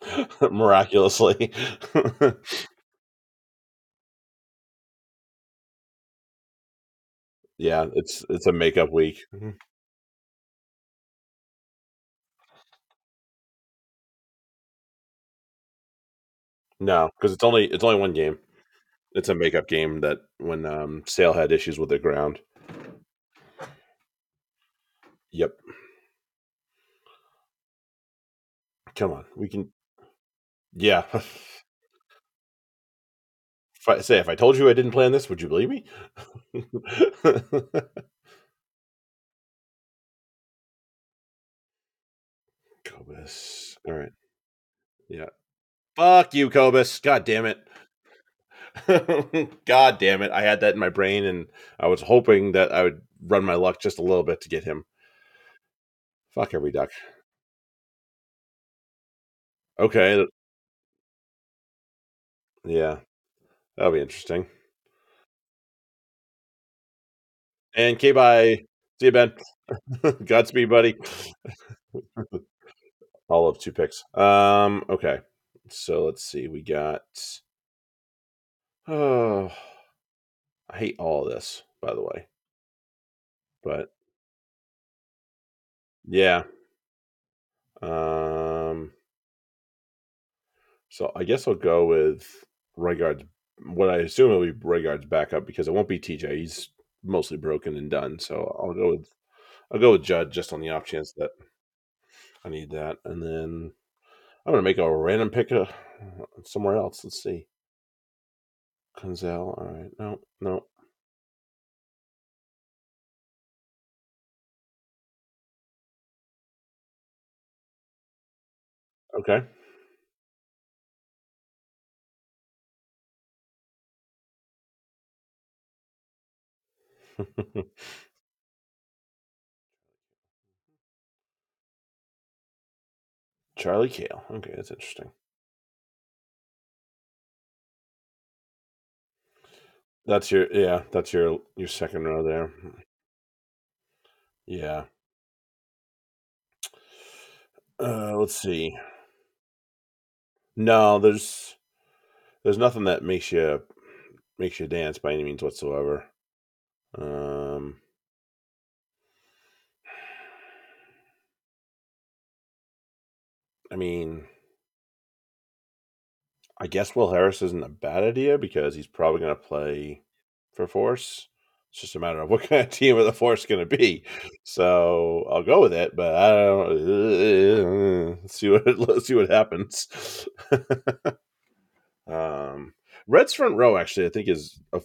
Miraculously. yeah, it's it's a makeup week. No, because it's only it's only one game. It's a makeup game that when um, Sale had issues with the ground. Yep. Come on, we can. Yeah. if I say if I told you I didn't plan this, would you believe me? Cobus. All right. Yeah. Fuck you, Cobus. God damn it. God damn it. I had that in my brain and I was hoping that I would run my luck just a little bit to get him. Fuck every duck. Okay. Yeah. That'll be interesting. And K bye. See you, Ben. Godspeed, buddy. All of two picks. Um, okay. So let's see. We got oh I hate all of this, by the way. But yeah. Uh so I guess I'll go with Roigard's what I assume will be Roigard's backup because it won't be TJ. He's mostly broken and done. So I'll go with I'll go with Judd just on the off chance that I need that. And then I'm gonna make a random pick uh, somewhere else. Let's see. Kunzel. All right. No, no. Okay. Charlie Cale. Okay, that's interesting. That's your yeah. That's your your second row there. Yeah. Uh, let's see. No, there's there's nothing that makes you makes you dance by any means whatsoever. Um, I mean, I guess Will Harris isn't a bad idea because he's probably going to play for Force. It's just a matter of what kind of team of the Force going to be. So I'll go with it, but I don't. Let's see what let's see what happens. um, Red's front row actually, I think, is a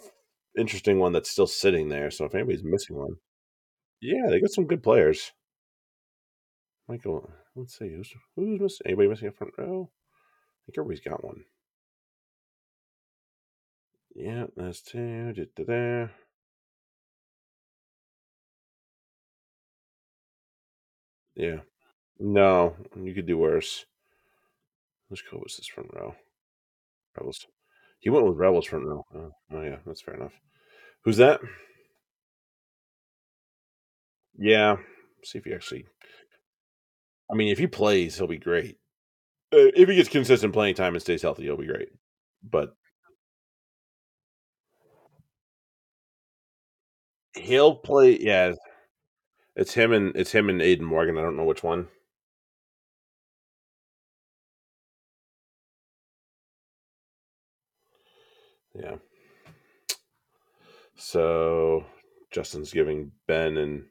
interesting one that's still sitting there. So if anybody's mm. missing one, yeah, they got some good players. Michael, let's see who's who's missing. Anybody missing a front row? I think everybody's got one. Yeah, that's two. Da, da, da. Yeah. No, you could do worse. Which cool was this front row? Rebels. He went with Rebels front row. Oh, oh yeah, that's fair enough. Who's that? Yeah. See if he actually. I mean, if he plays, he'll be great. Uh, if he gets consistent playing time and stays healthy, he'll be great. But he'll play. Yeah, it's him and it's him and Aiden Morgan. I don't know which one. Yeah. So Justin's giving Ben and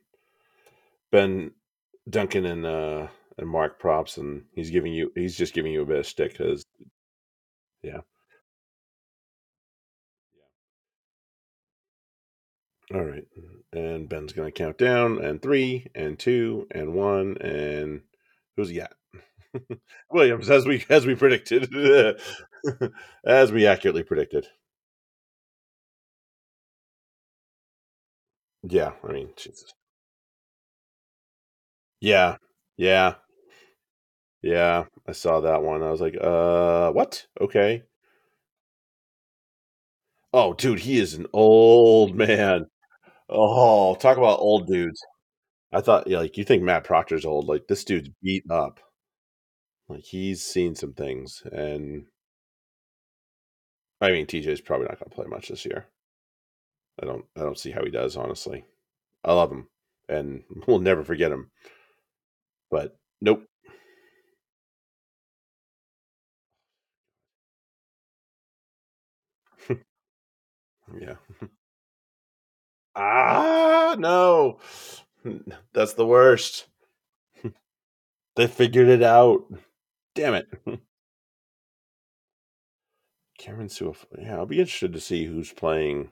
Ben Duncan and uh and Mark props, and he's giving you he's just giving you a bit of stick because yeah. All right, and Ben's gonna count down, and three, and two, and one, and who's he got? Williams, as we as we predicted, as we accurately predicted. Yeah, I mean, Jesus. Yeah, yeah, yeah. I saw that one. I was like, uh, what? Okay. Oh, dude, he is an old man. Oh, talk about old dudes. I thought, yeah, like you think Matt Proctor's old? Like this dude's beat up. Like he's seen some things, and I mean, TJ's probably not going to play much this year. I don't, I don't see how he does. Honestly, I love him, and we'll never forget him. But nope. yeah. ah, no, that's the worst. they figured it out. Damn it. Cameron Suaf. Yeah, I'll be interested to see who's playing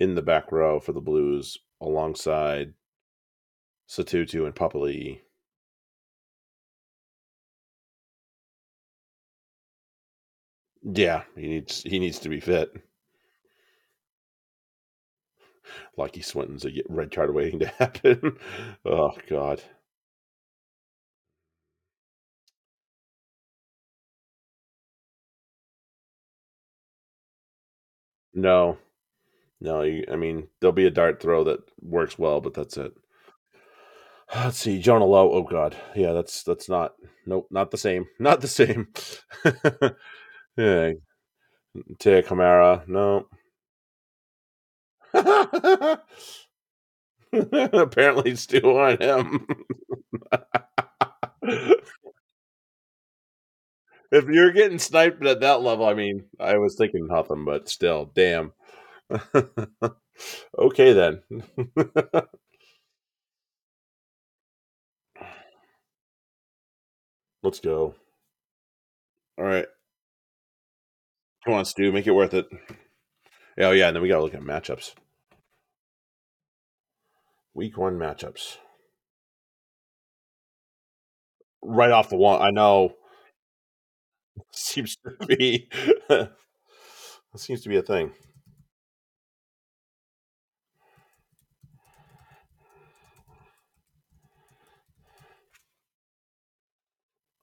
in the back row for the Blues alongside Sotutu and Papali'i. Yeah, he needs he needs to be fit. Lucky Swinton's a red card waiting to happen. oh God. No, No, you, I mean there'll be a dart throw that works well, but that's it. Let's see, Jonah Lowe. Oh God, yeah, that's that's not. Nope, not the same. Not the same. yeah, Tia Kamara. No. Apparently, it's still on him. if you're getting sniped at that level, I mean, I was thinking nothing, but still, damn. okay then. Let's go. All right. Come on, Stu, make it worth it. Oh yeah, and then we gotta look at matchups. Week one matchups. Right off the one, I know. Seems to be that seems to be a thing.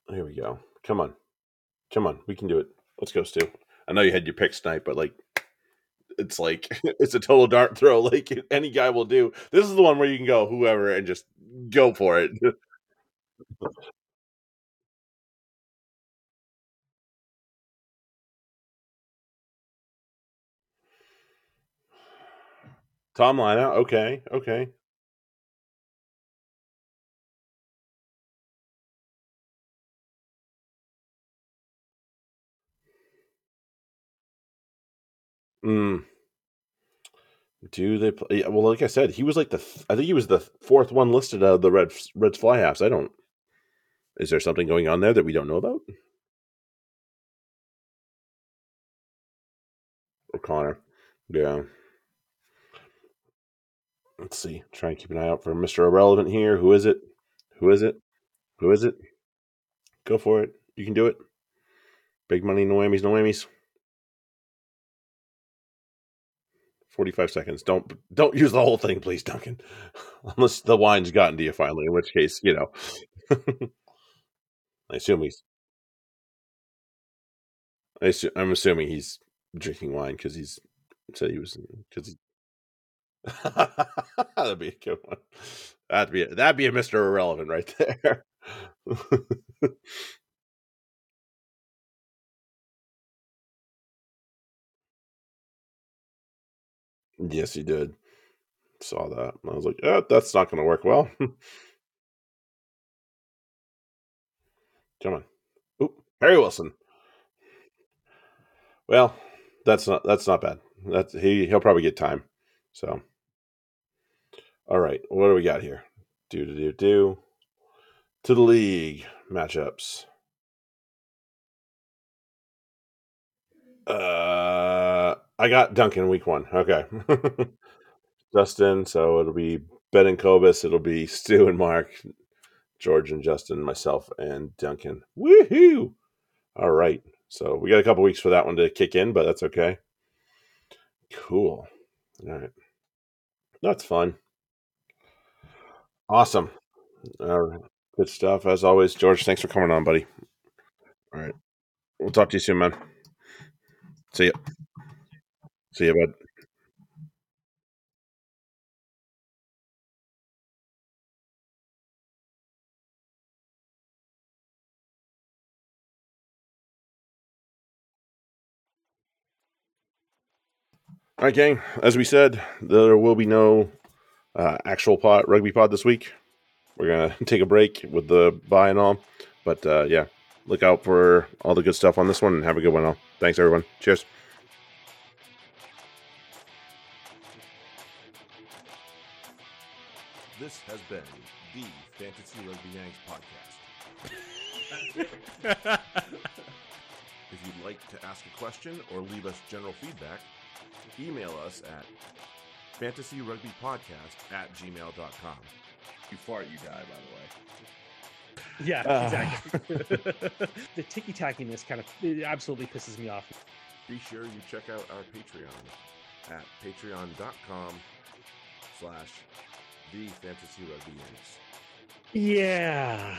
Here we go. Come on. Come on. We can do it. Let's go, Stu. I know you had your pick snipe, but like it's like it's a total dart throw like any guy will do. This is the one where you can go whoever and just go for it. Tom Lynagh, okay, okay. Mm. Do they play? Well, like I said, he was like the. I think he was the fourth one listed out of the Red Reds fly halves. I don't. Is there something going on there that we don't know about? O'Connor, yeah. Let's see. Try and keep an eye out for Mister Irrelevant here. Who is it? Who is it? Who is it? Go for it. You can do it. Big money, no whammies, no whammies. 45 seconds. Don't don't use the whole thing, please, Duncan. Unless the wine's gotten to you finally, in which case, you know. I assume he's I am assuming he's drinking wine because he's said he was because he that'd be a good one. That'd be a, that'd be a Mister Irrelevant right there. Yes, he did. Saw that. And I was like, oh, that's not going to work well. Come on. Oop, Harry Wilson. Well, that's not that's not bad. That's he he'll probably get time. So all right, what do we got here? Do do do do to the league matchups. Uh, I got Duncan week one. Okay, Justin. So it'll be Ben and Cobus. It'll be Stu and Mark, George and Justin, myself and Duncan. Woohoo! All right. So we got a couple weeks for that one to kick in, but that's okay. Cool. All right. That's fun. Awesome. All right. Good stuff. As always, George, thanks for coming on, buddy. All right. We'll talk to you soon, man. See ya. See ya, bud. All right, gang. As we said, there will be no uh, actual pot rugby pod this week. We're gonna take a break with the buy and all, but uh, yeah, look out for all the good stuff on this one and have a good one. All thanks, everyone. Cheers. This has been the Fantasy Rugby Yanks podcast. if you'd like to ask a question or leave us general feedback email us at fantasyrugbypodcast at gmail.com. You fart, you die, by the way. Yeah, uh. exactly. the ticky tackiness kind of absolutely pisses me off. Be sure you check out our Patreon at patreon.com slash the fantasy rugby Yeah.